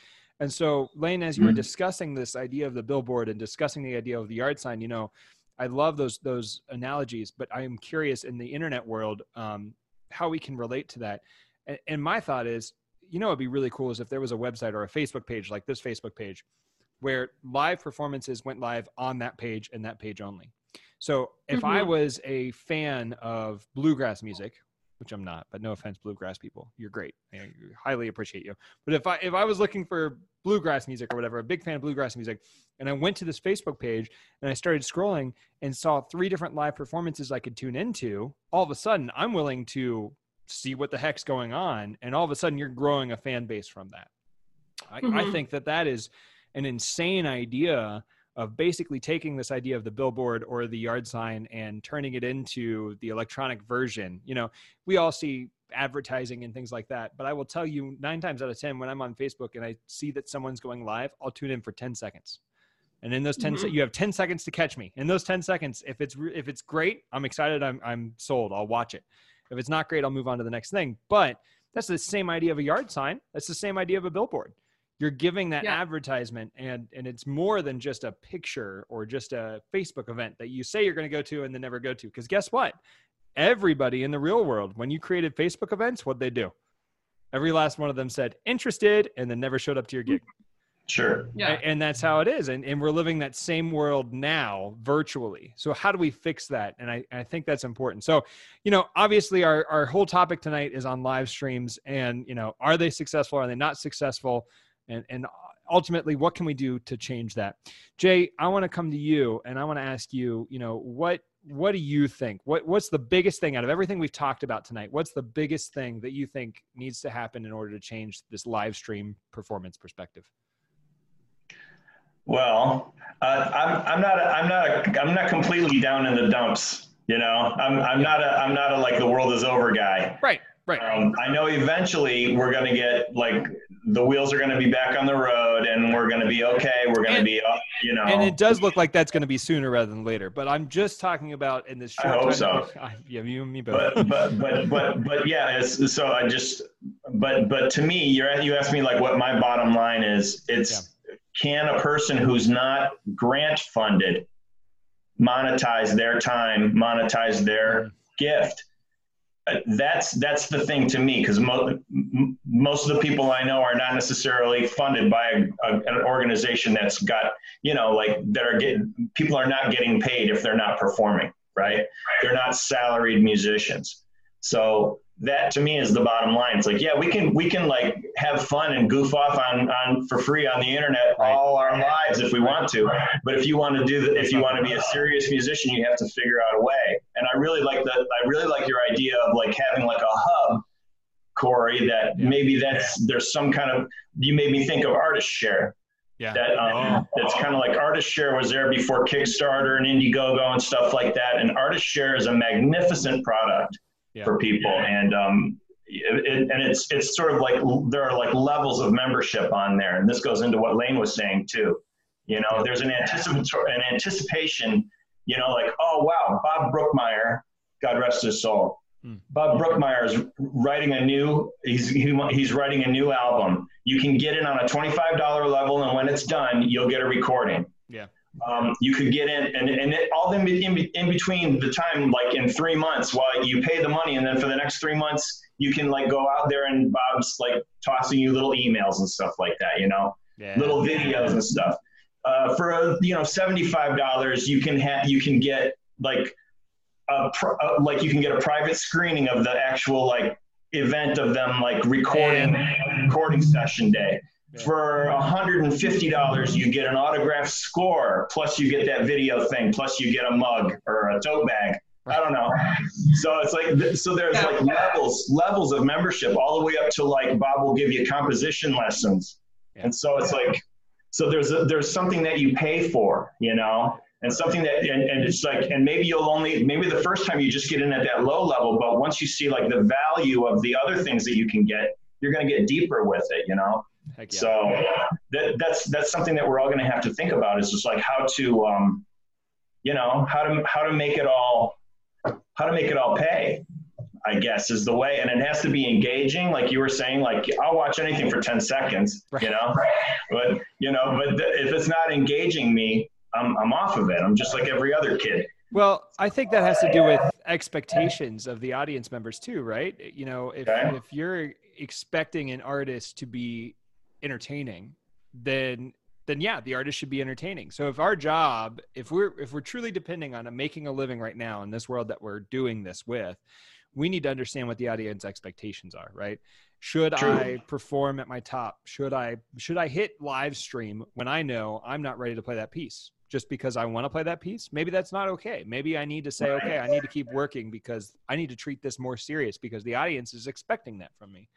And so, Lane, as you mm-hmm. were discussing this idea of the billboard and discussing the idea of the yard sign, you know, I love those those analogies, but I am curious in the internet world um, how we can relate to that. And, and my thought is, you know, it'd be really cool is if there was a website or a Facebook page like this Facebook page, where live performances went live on that page and that page only. So if mm-hmm. I was a fan of bluegrass music, which I'm not, but no offense, bluegrass people, you're great. I highly appreciate you. But if I if I was looking for bluegrass music or whatever, a big fan of bluegrass music, and I went to this Facebook page and I started scrolling and saw three different live performances I could tune into, all of a sudden I'm willing to see what the heck's going on, and all of a sudden you're growing a fan base from that. I, mm-hmm. I think that that is an insane idea of basically taking this idea of the billboard or the yard sign and turning it into the electronic version. You know, we all see advertising and things like that, but I will tell you nine times out of 10, when I'm on Facebook and I see that someone's going live, I'll tune in for 10 seconds. And in those 10 mm-hmm. se- you have 10 seconds to catch me. In those 10 seconds, if it's re- if it's great, I'm excited, I'm I'm sold. I'll watch it. If it's not great, I'll move on to the next thing. But that's the same idea of a yard sign. That's the same idea of a billboard you're giving that yeah. advertisement and and it's more than just a picture or just a facebook event that you say you're going to go to and then never go to because guess what everybody in the real world when you created facebook events what they do Every last one of them said interested and then never showed up to your gig.
Sure.
Yeah.
And that's how it is. And, and we're living that same world now virtually. So how do we fix that? And I, I think that's important. So, you know, obviously our, our whole topic tonight is on live streams and, you know, are they successful? Are they not successful? And, and ultimately what can we do to change that? Jay, I want to come to you and I want to ask you, you know, what, what do you think? What, what's the biggest thing out of everything we've talked about tonight? What's the biggest thing that you think needs to happen in order to change this live stream performance perspective?
Well, uh, I'm, I'm not, a, I'm not, a, I'm not completely down in the dumps. You know, I'm, I'm not a, I'm not a like the world is over guy.
Right, right.
Um, I know eventually we're going to get like the wheels are going to be back on the road and we're going to be okay. We're going to be, uh, you know,
and it does look like that's going to be sooner rather than later. But I'm just talking about in this
I hope so.
I, yeah, you and me both.
but, but, but, but, but yeah, it's, so I just, but, but to me, you're, you asked me like what my bottom line is. It's, can a person who's not grant funded monetize their time, monetize their gift? That's that's the thing to me because mo- m- most of the people I know are not necessarily funded by a, a, an organization that's got you know like that are getting people are not getting paid if they're not performing right. They're not salaried musicians. So that to me is the bottom line. It's like yeah we can we can like have fun and goof off on on for free on the internet
Right.
all our lives if we want to. But if you want to do the, if you want to be a serious musician you have to figure out a way. And i really like that i really like your idea of like having like a hub Korey that
Yeah.
maybe that's there's some kind of you made me think of ArtistShare.
Yeah.
that um, that's kind of like ArtistShare was there before kickstarter and indiegogo and stuff like that. And ArtistShare is a magnificent product
Yeah.
for people. And um it, it- and it's it's sort of like there are like levels of membership on there. And this goes into what lane was saying too. You know there's an anticipatory an anticipation you know like oh wow bob brookmeyer god rest his soul.
Hmm.
bob brookmeyer is writing a new he's he, he's writing a new album. You can get in on a $25 level and when it's done you'll get a recording.
Yeah.
Um, you could get in and, and it, all in, in, in between the time like in three months while you pay the money and then for the next three months you can like go out there and bob's like tossing you little emails and stuff like that you know
yeah.
little videos and stuff uh, for uh, you know $75 you can have you can get like a pr- uh, like you can get a private screening of the actual like event of them like recording recording session day
Yeah.
For $150 you get an autographed score plus you get that video thing plus you get a mug or a tote bag. I don't know. So it's like so there's like levels levels of membership all the way up to like bob will give you composition lessons. And so it's like so there's a, there's something that you pay for you know? And something that and, and it's like and maybe you'll only maybe the first time you just get in at that low level but once you see like the value of the other things that you can get you're going to get deeper with it you know
yeah.
so that, that's that's something that we're all going to have to think about is just like how to um, you know how to how to make it all how to make it all pay i guess is the way and it has to be engaging like you were saying like i'll watch anything for 10 seconds
Right.
you know but you know but th- if it's not engaging me I'm, I'm off of it i'm just like every other kid
Well, I think that has to do with expectations of the audience members too, right? You know, if
Okay.
if you're expecting an artist to be entertaining, then then yeah, the artist should be entertaining. So if our job, if we're if we're truly depending on making a living right now in this world that we're doing this with, we need to understand what the audience expectations are, right? Should
True.
I perform at my top? Should I should I hit live stream when I know I'm not ready to play that piece? Just because I want to play that piece? Maybe that's not okay. Maybe I need to say, okay, I need to keep working because I need to treat this more serious because the audience is expecting that from me.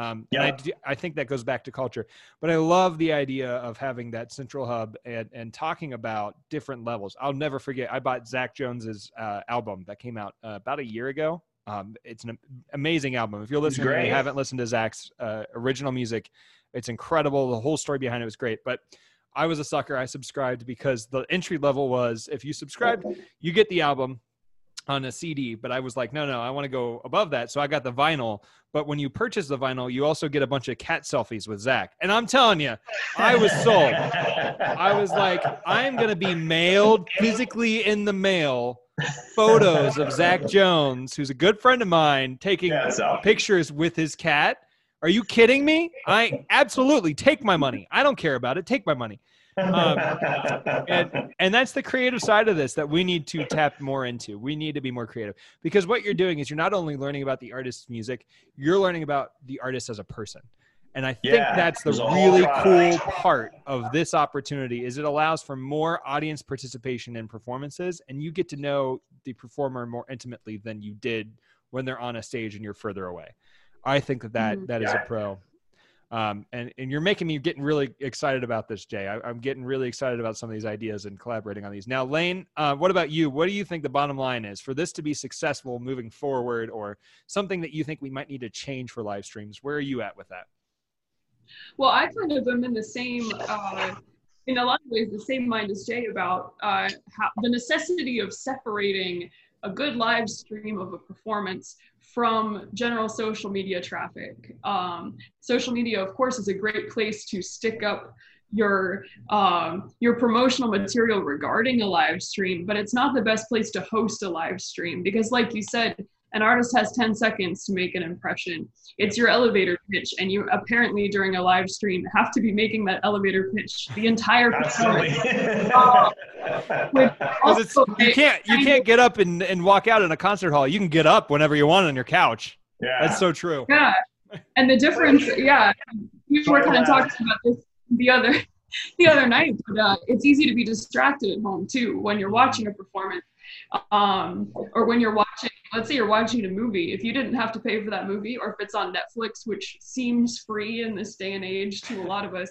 Um, and I,
Yeah.
do- I think that goes back to culture, but I love the idea of having that central hub and, and talking about different levels. I'll never forget. I bought Zach Jones's uh, album that came out uh, about a year ago. Um, it's an amazing album. If you're listening and you haven't listened to Zach's uh, original music, it's incredible. The whole story behind it was great. But I was a sucker. I subscribed because the entry level was if you subscribed, you get the album on a CD. But I was like, no, no, I want to go above that. So I got the vinyl. But when you purchase the vinyl, you also get a bunch of cat selfies with Zach. And I'm telling you, I was sold. I was like, I'm going to be mailed physically in the mail photos of Zach Jones, who's a good friend of mine, taking
Yeah, so-
pictures with his cat Are you kidding me? I absolutely take my money. I don't care about it. Take my money. Um, and, and that's the creative side of this that we need to tap more into. We need to be more creative because what you're doing is you're not only learning about the artist's music, you're learning about the artist as a person. And I think
Yeah,
that's the really cool part of this opportunity is it allows for more audience participation in performances and you get to know the performer more intimately than you did when they're on a stage and you're further away. I think that that,
Mhm.
that is a pro. Um, and, and you're making me getting really excited about this, Jay. I, I'm getting really excited about some of these ideas and collaborating on these. Now, Lane, uh, what about you? What do you think the bottom line is for this to be successful moving forward, or something that you think we might need to change for live streams? Where are you at with that?
Well, I kind of am in the same, uh, in a lot of ways, the same mind as Jay about uh, how, the necessity of separating a good live stream of a performance from general social media traffic. Um, social media, of course, is a great place to stick up your um, your promotional material regarding a live stream, but it's not the best place to host a live stream because, like you said, an artist has 10 seconds to make an impression. It's your elevator pitch, and you apparently during a live stream have to be making that elevator pitch the entire performance.
Absolutely.
Because
Also,
you can't you can't get up and, and walk out in a concert hall. You can get up whenever you want on your couch.
yeah.
That's so true.
Yeah. And the difference, yeah, we were kind of talking about this the other the other night, but uh, it's easy to be distracted at home too when you're watching a performance. Um, or when you're watching, let's say you're watching a movie, if you didn't have to pay for that movie, or if it's on Netflix, which seems free in this day and age to a lot of us,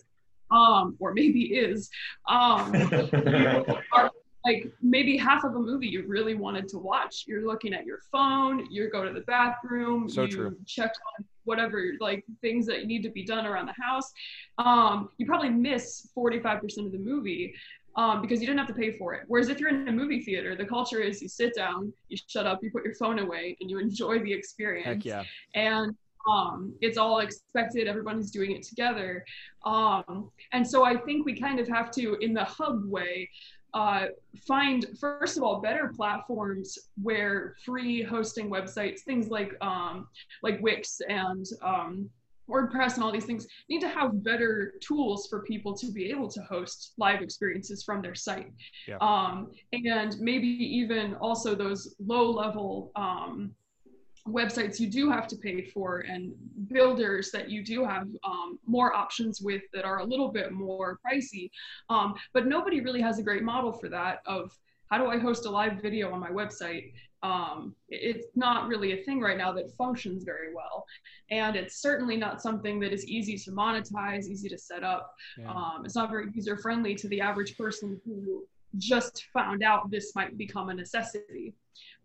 um, or maybe is, um, are like maybe half of a movie you really wanted to watch. You're looking at your phone, you go to the bathroom,
So
you
true.
check on whatever like things that need to be done around the house. Um, you probably miss 45% of the movie um, because you didn't have to pay for it. Whereas if you're in a movie theater, the culture is you sit down, you shut up, you put your phone away, and you enjoy the experience
Heck yeah.
and um, it's all expected everybody's doing it together um, and so i think we kind of have to in the hub way uh, find first of all better platforms where free hosting websites things like um, like wix and um, WordPress and all these things need to have better tools for people to be able to host live experiences from their site.
Yeah.
Um, and maybe even also those low level um, websites you do have to pay for and builders that you do have um, more options with that are a little bit more pricey. Um, but nobody really has a great model for that of how do I host a live video on my website? Um, it's not really a thing right now that functions very well. And it's certainly not something that is easy to monetize, easy to set up.
Yeah.
Um, it's not very user friendly to the average person who just found out this might become a necessity.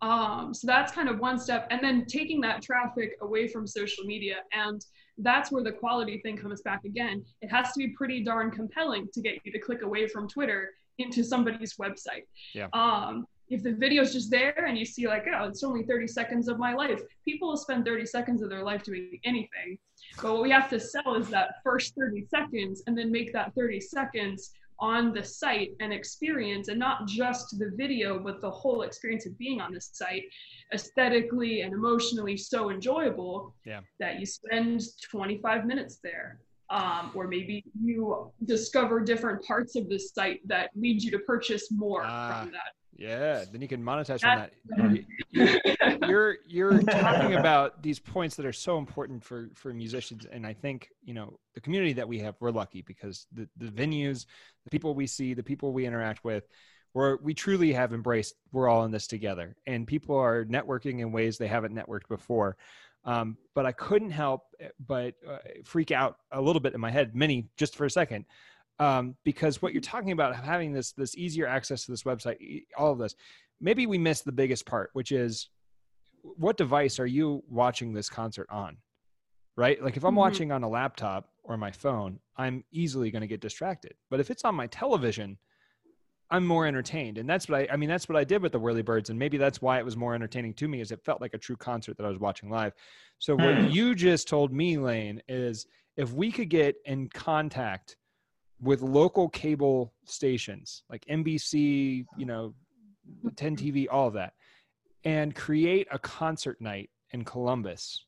Um, so that's kind of one step. And then taking that traffic away from social media. And that's where the quality thing comes back again. It has to be pretty darn compelling to get you to click away from Twitter into somebody's website.
Yeah.
Um, if the video's just there and you see like, oh, it's only 30 seconds of my life, people will spend 30 seconds of their life doing anything. But what we have to sell is that first 30 seconds and then make that 30 seconds on the site and experience and not just the video, but the whole experience of being on the site aesthetically and emotionally so enjoyable
Yeah.
that you spend 25 minutes there. Um, or maybe you discover different parts of the site that lead you to purchase more
Ah.
from that.
Yeah. Then you can monetize from that. You're you're talking about these points that are so important for for musicians and i think you know the community that we have we're lucky because the the venues the people we see the people we interact with we're, we truly have embraced we're all in this together and people are networking in ways they haven't networked before um, but i couldn't help eh, but uh, freak out a little bit in my head many just for a second um, because what you're talking about having this this easier access to this website all of this maybe we missed the biggest part which is what device are you watching this concert on? Right? Like if i'm
Mhm.
watching on a laptop or my phone i'm easily going to get distracted. But if it's on my television i'm more entertained. And that's what i i mean that's what i did with the Whirlybirds and maybe that's why it was more entertaining to me is it felt like a true concert that i was watching live. So what
Hmm.
you just told me lane is if we could get in contact with local cable stations like nbc you know 10 tv all of that and create a concert night in Columbus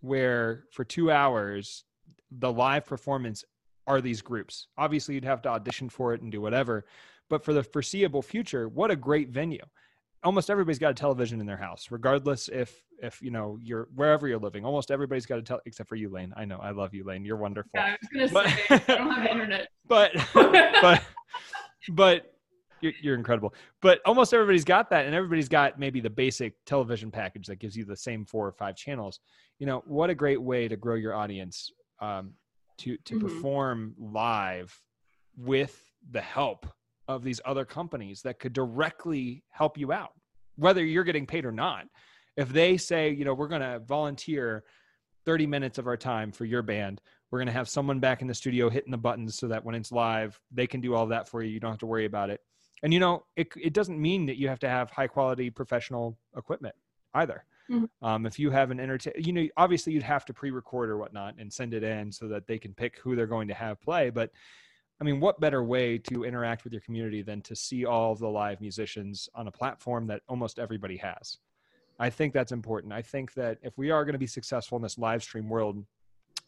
where for two hours the live performance are these groups. Obviously, you'd have to audition for it and do whatever, but for the foreseeable future, what a great venue! Almost everybody's got a television in their house, regardless if if you know you're wherever you're living. Almost everybody's got a tell, except for you, Lane. I know, I love you, Lane. You're wonderful.
Yeah, I was gonna say I don't have internet.
But but but you're, you're incredible. But almost everybody's got that, and everybody's got maybe the basic television package that gives you the same four or five channels. You know, what a great way to grow your audience um, to to
Mhm.
perform live with the help of these other companies that could directly help you out, whether you're getting paid or not. If they say, you know, we're going to volunteer 30 minutes of our time for your band, we're going to have someone back in the studio hitting the buttons so that when it's live, they can do all that for you. You don't have to worry about it. And you know, it it doesn't mean that you have to have high quality professional equipment either.
Mhm.
Um, if you have an entertain, you know, obviously you'd have to pre-record or whatnot and send it in so that they can pick who they're going to have play. But I mean, what better way to interact with your community than to see all of the live musicians on a platform that almost everybody has? I think that's important. I think that if we are going to be successful in this live stream world,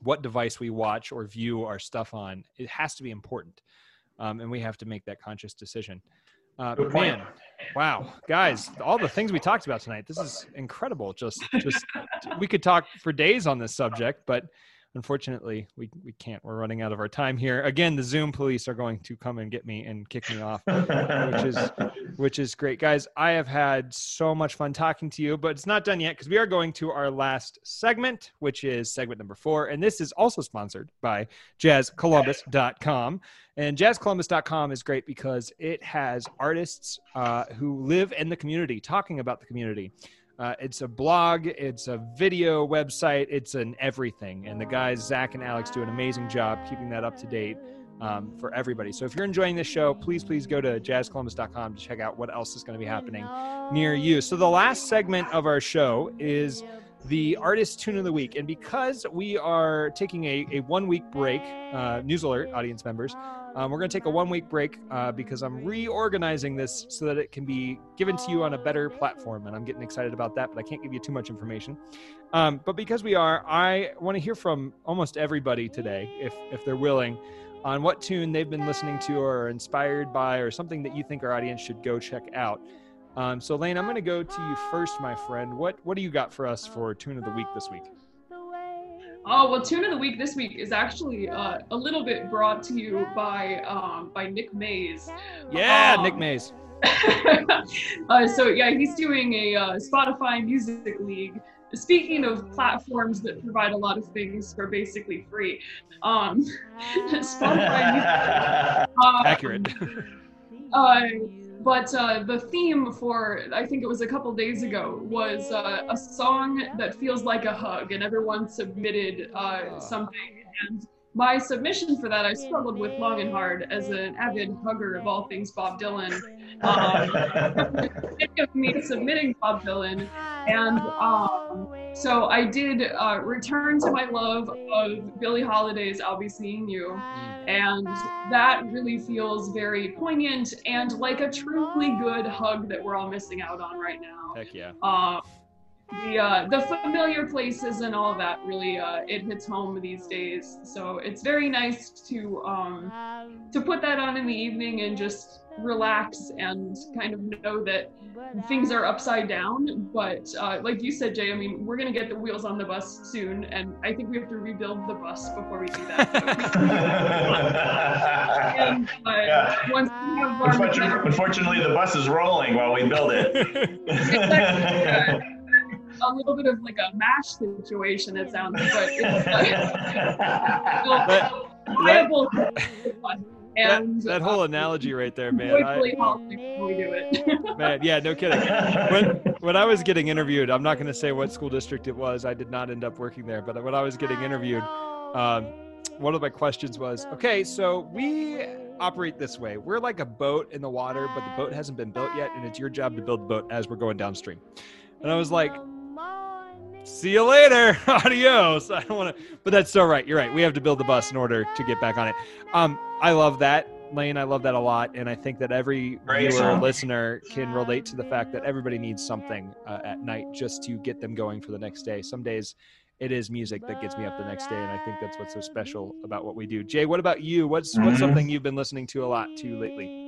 what device we watch or view our stuff on, it has to be important. Um, and we have to make that conscious decision. Uh,
Good
but
point.
man, wow, guys, all the things we talked about tonight, this is incredible. Just, just, we could talk for days on this subject, but unfortunately we, we can't. We're running out of our time here. Again, the Zoom police are going to come and get me and kick me off which is which is great guys i have had so much fun talking to you but it's not done yet because we are going to our last segment which is segment number four and this is also sponsored by jazzcolumbus.com and jazzcolumbus.com is great because it has artists uh, who live in the community talking about the community uh, it's a blog, it's a video website, it's an everything. And the guys, Zach and Alex, do an amazing job keeping that up to date um, for everybody. So if you're enjoying this show, please, please go to jazzcolumbus.com to check out what else is going to be happening near you. So the last segment of our show is the artist tune of the week. And because we are taking a, a one week break, uh, news alert audience members, um, we're going to take a one week break uh, because I'm reorganizing this so that it can be given to you on a better platform. And I'm getting excited about that, but I can't give you too much information. Um, but because we are, I want to hear from almost everybody today, if, if they're willing, on what tune they've been listening to or inspired by or something that you think our audience should go check out. Um, so, Lane, I'm going to go to you first, my friend. What what do you got for us for tune of the week this week?
Oh well, tune of the week this week is actually uh, a little bit brought to you by um, by Nick Mays.
Yeah,
Um,
Nick Mays.
uh, so yeah, he's doing a uh, Spotify Music League. Speaking of platforms that provide a lot of things for basically free, um, Spotify Music uh,
Accurate.
But uh, the theme for I think it was a couple days ago was uh, a song that feels like a hug, and everyone submitted uh, something. And my submission for that I struggled with long and hard as an avid hugger of all things Bob Dylan. Um, think of me submitting Bob Dylan, and um, so I did uh, return to my love of Billie Holiday's "I'll Be Seeing You." And that really feels very poignant and like a truly good hug that we're all missing out on right now.
Heck yeah.
Uh, the uh, the familiar places and all that really uh, it hits home these days. So it's very nice to um, to put that on in the evening and just relax and kind of know that things are upside down. But uh, like you said, Jay, I mean, we're gonna get the wheels on the bus soon, and I think we have to rebuild the bus before we do that. and uh,
Yeah.
once we have
Unfortunately, unfortunately, the bus is rolling while we build it.
a little bit of like a mash situation, it sounds, but it's
That-
uh, viable. And
that whole analogy right there, man. I,
before we do it.
man, yeah, no kidding. When when I was getting interviewed, I'm not going to say what school district it was. I did not end up working there, but when I was getting interviewed, um, one of my questions was, okay, so we operate this way. We're like a boat in the water, but the boat hasn't been built yet, and it's your job to build the boat as we're going downstream. And I was like, see you later, adios. I don't want to, but that's so right. You're right. We have to build the bus in order to get back on it. Um, I love that, Lane. I love that a lot, and I think that every
Great
viewer
song.
listener can relate to the fact that everybody needs something uh, at night just to get them going for the next day. Some days it is music that gets me up the next day, and I think that's what's so special about what we do. Jay, what about you? What's mm-hmm. what's something you've been listening to a lot to lately?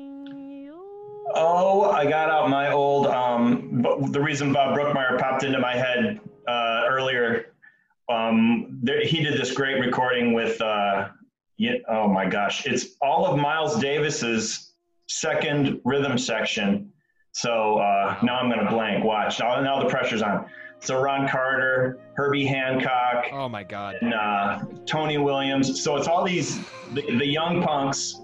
Oh, I got out my old. Um, the reason Bob Brookmeyer popped into my head uh, earlier, um, there, he did this great recording with. Uh, yeah, oh my gosh, it's all of Miles Davis's second rhythm section. So uh, now I'm going to blank. Watch now. Now the pressure's on. So Ron Carter, Herbie Hancock.
Oh my God.
And uh, Tony Williams. So it's all these the, the young punks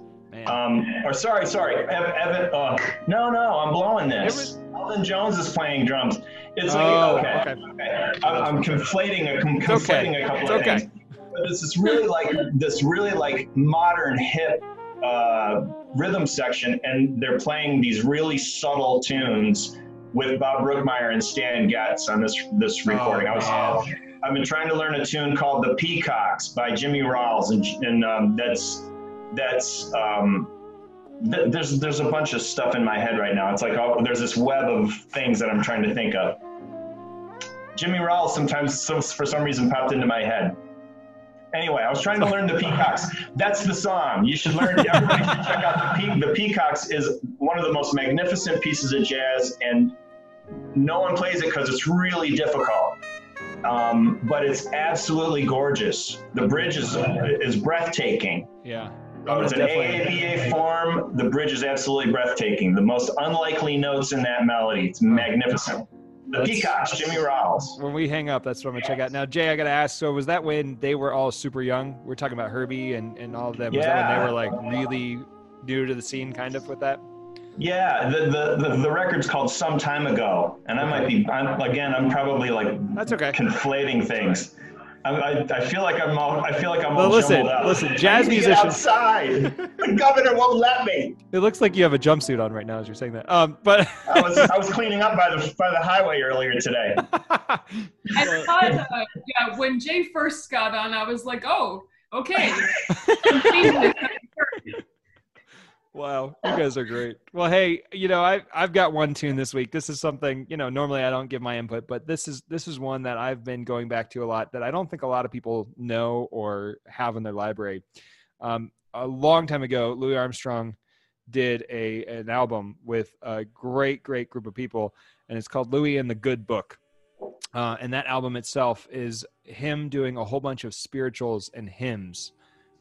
um, or sorry, sorry, Evan. Uh, no, no, I'm blowing this. Elvin Jones is playing drums. It's like oh, okay, okay. okay. I'm, I'm, conflating a, conflating okay. a couple it's of okay. things. But this is really like this really like modern hip uh, rhythm section, and they're playing these really subtle tunes with Bob Brookmeyer and Stan Getz on this this recording. Oh, I was. I've been trying to learn a tune called "The Peacocks" by Jimmy Rowles, and, and um, that's that's um, th- there's there's a bunch of stuff in my head right now. It's like oh, there's this web of things that I'm trying to think of. Jimmy Rowles sometimes some, for some reason popped into my head. Anyway, I was trying to learn the Peacocks. That's the song. You should learn. Everybody should check out the Pe- the Peacocks. is one of the most magnificent pieces of jazz, and no one plays it because it's really difficult. Um, but it's absolutely gorgeous. The bridge is is breathtaking.
Yeah.
Oh, it's an AABA form. The bridge is absolutely breathtaking. The most unlikely notes in that melody. It's magnificent. The that's, Peacocks, Jimmy Rowles.
When we hang up, that's what I'm gonna check out. Now, Jay, I gotta ask. So, was that when they were all super young? We're talking about Herbie and, and all of them. Was yeah. that when they were like really new to the scene, kind of with that?
Yeah, the, the, the, the, record's called Some Time Ago. And I might be, I'm, again, I'm probably like
That's okay.
conflating things. I, I, feel like I'm all, I feel like I'm well, all
listen,
out.
Listen, jazz musicians.
outside. the governor won't let me.
It looks like you have a jumpsuit on right now as you're saying that. Um, but
I was I was cleaning up by the by the highway earlier today.
I thought, uh, yeah, when Jay first got on, I was like, oh, okay.
Wow, you guys are great. Well, hey, you know, I I've got one tune this week. This is something, you know, normally I don't give my input, but this is this is one that I've been going back to a lot that I don't think a lot of people know or have in their library. Um, a long time ago, Louis Armstrong did a an album with a great great group of people, and it's called Louis and the Good Book. Uh, and that album itself is him doing a whole bunch of spirituals and hymns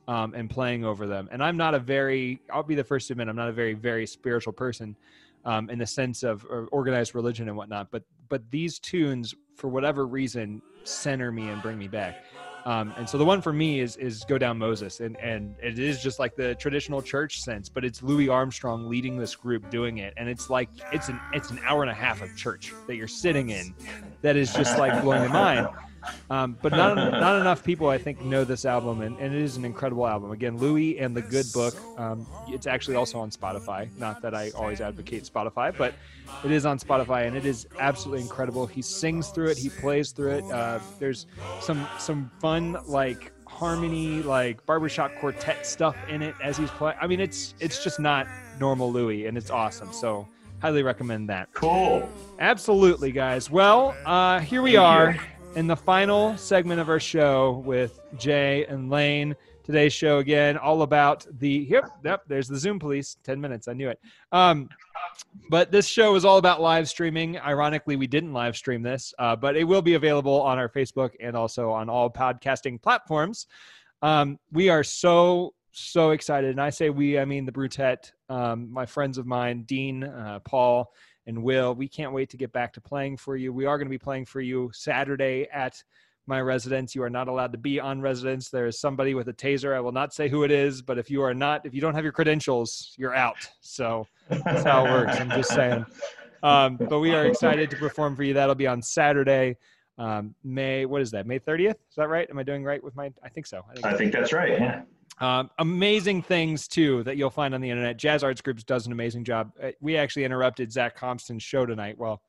um, and playing over them. And I'm not a very, I'll be the first to admit, I'm not a very, very spiritual person um, in the sense of organized religion and whatnot. But but these tunes, for whatever reason, center me and bring me back. Um, and so the one for me is is Go Down Moses, and and it is just like the traditional church sense, but it's Louis Armstrong leading this group doing it, and it's like it's an it's an hour and a half of church that you're sitting in, that is just like blowing your mind. Um, but not not enough people, I think, know this album, and, and, it is an incredible album. Again, Louis and the Good Book. Um, it's actually also on Spotify. Not that I always advocate Spotify, but it is on Spotify, and it is absolutely incredible. He sings through it, he plays through it. Uh, there's some some fun like harmony, like barbershop quartet stuff in it as he's playing. I mean, it's it's just not normal Louis, and it's awesome. So highly recommend that.
Cool.
Absolutely, guys. Well, uh, here we are. In the final segment of our show with Jay and Lane. Today's show again, all about the yep, yep. There's the Zoom police. Ten minutes, I knew it. Um, but this show is all about live streaming. Ironically, we didn't live stream this, uh, but it will be available on our Facebook and also on all podcasting platforms. Um, we are so so excited, and I say we, I mean the Brutet, um, my friends of mine, Dean, uh, Paul and Will. We can't wait to get back to playing for you. We are going to be playing for you Saturday at my residence. You are not allowed to be on residence. There is somebody with a taser. I will not say who it is, but if you are not, if you don't have your credentials, you're out. So that's how it works. I'm just saying. Um, but we are excited to perform for you. That'll be on Saturday, um, May. What is that? May 30th? Is that right? Am I doing right with my? I think so.
I think, I think that's right. Yeah.
Um, amazing things too that you'll find on the internet. Jazz Arts Groups does an amazing job. Uh, we actually interrupted Zach Compston's show tonight. Well,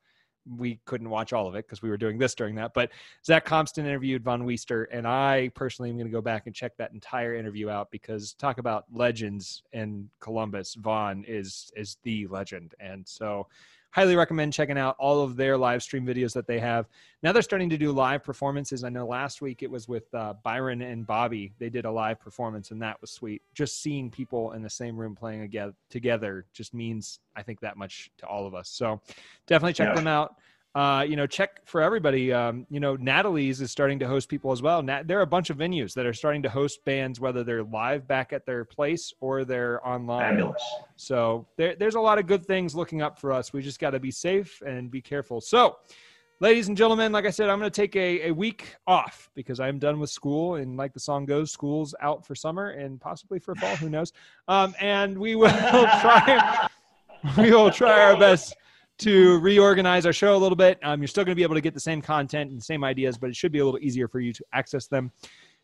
we couldn't watch all of it because we were doing this during that. But Zach Compston interviewed Vaughn Wiester, and I personally am going to go back and check that entire interview out because talk about legends in Columbus. Von is is the legend, and so highly recommend checking out all of their live stream videos that they have. Now they're starting to do live performances. I know last week it was with uh, Byron and Bobby. They did a live performance, and that was sweet. Just seeing people in the same room playing again, together just means, I think, that much to all of us. So definitely check yeah. them out uh, you know, check for everybody. Um, you know, Natalie's is starting to host people as well. Nat- there are a bunch of venues that are starting to host bands, whether they're live back at their place or they're online.
Fabulous.
So there, there's a lot of good things looking up for us. We just got to be safe and be careful. So, ladies and gentlemen, like I said, I'm going to take a, a week off because I'm done with school. And like the song goes, school's out for summer and possibly for fall. Who knows? Um, and we will try. we will try our best to reorganize our show a little bit. Um, you're still going to be able to get the same content and the same ideas, but it should be a little easier for you to access them.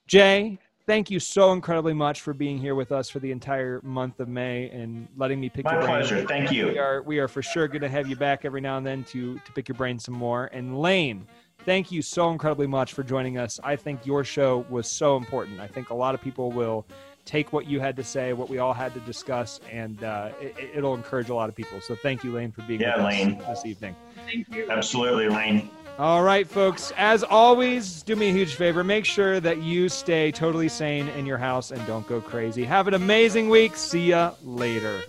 Jay, thank you so incredibly much for being here with us for the entire month of May and letting me pick
My
your
brain. My pleasure. Thank you.
We are we are for sure going to have you back every now and then to to pick your brain some more. And Lane, thank you so incredibly much for joining us. I think your show was so important. I think a lot of people will take what you had to say, what we all had to discuss, and uh, it, will encourage a lot of people. So thank you, Lane, for being
yeah,
with
Lane.
us this evening.
Thank you.
Absolutely, Lane.
All right, folks. As always, do me a huge favor. Make sure that you stay totally sane in your house and don't go crazy. Have an amazing week. See ya later.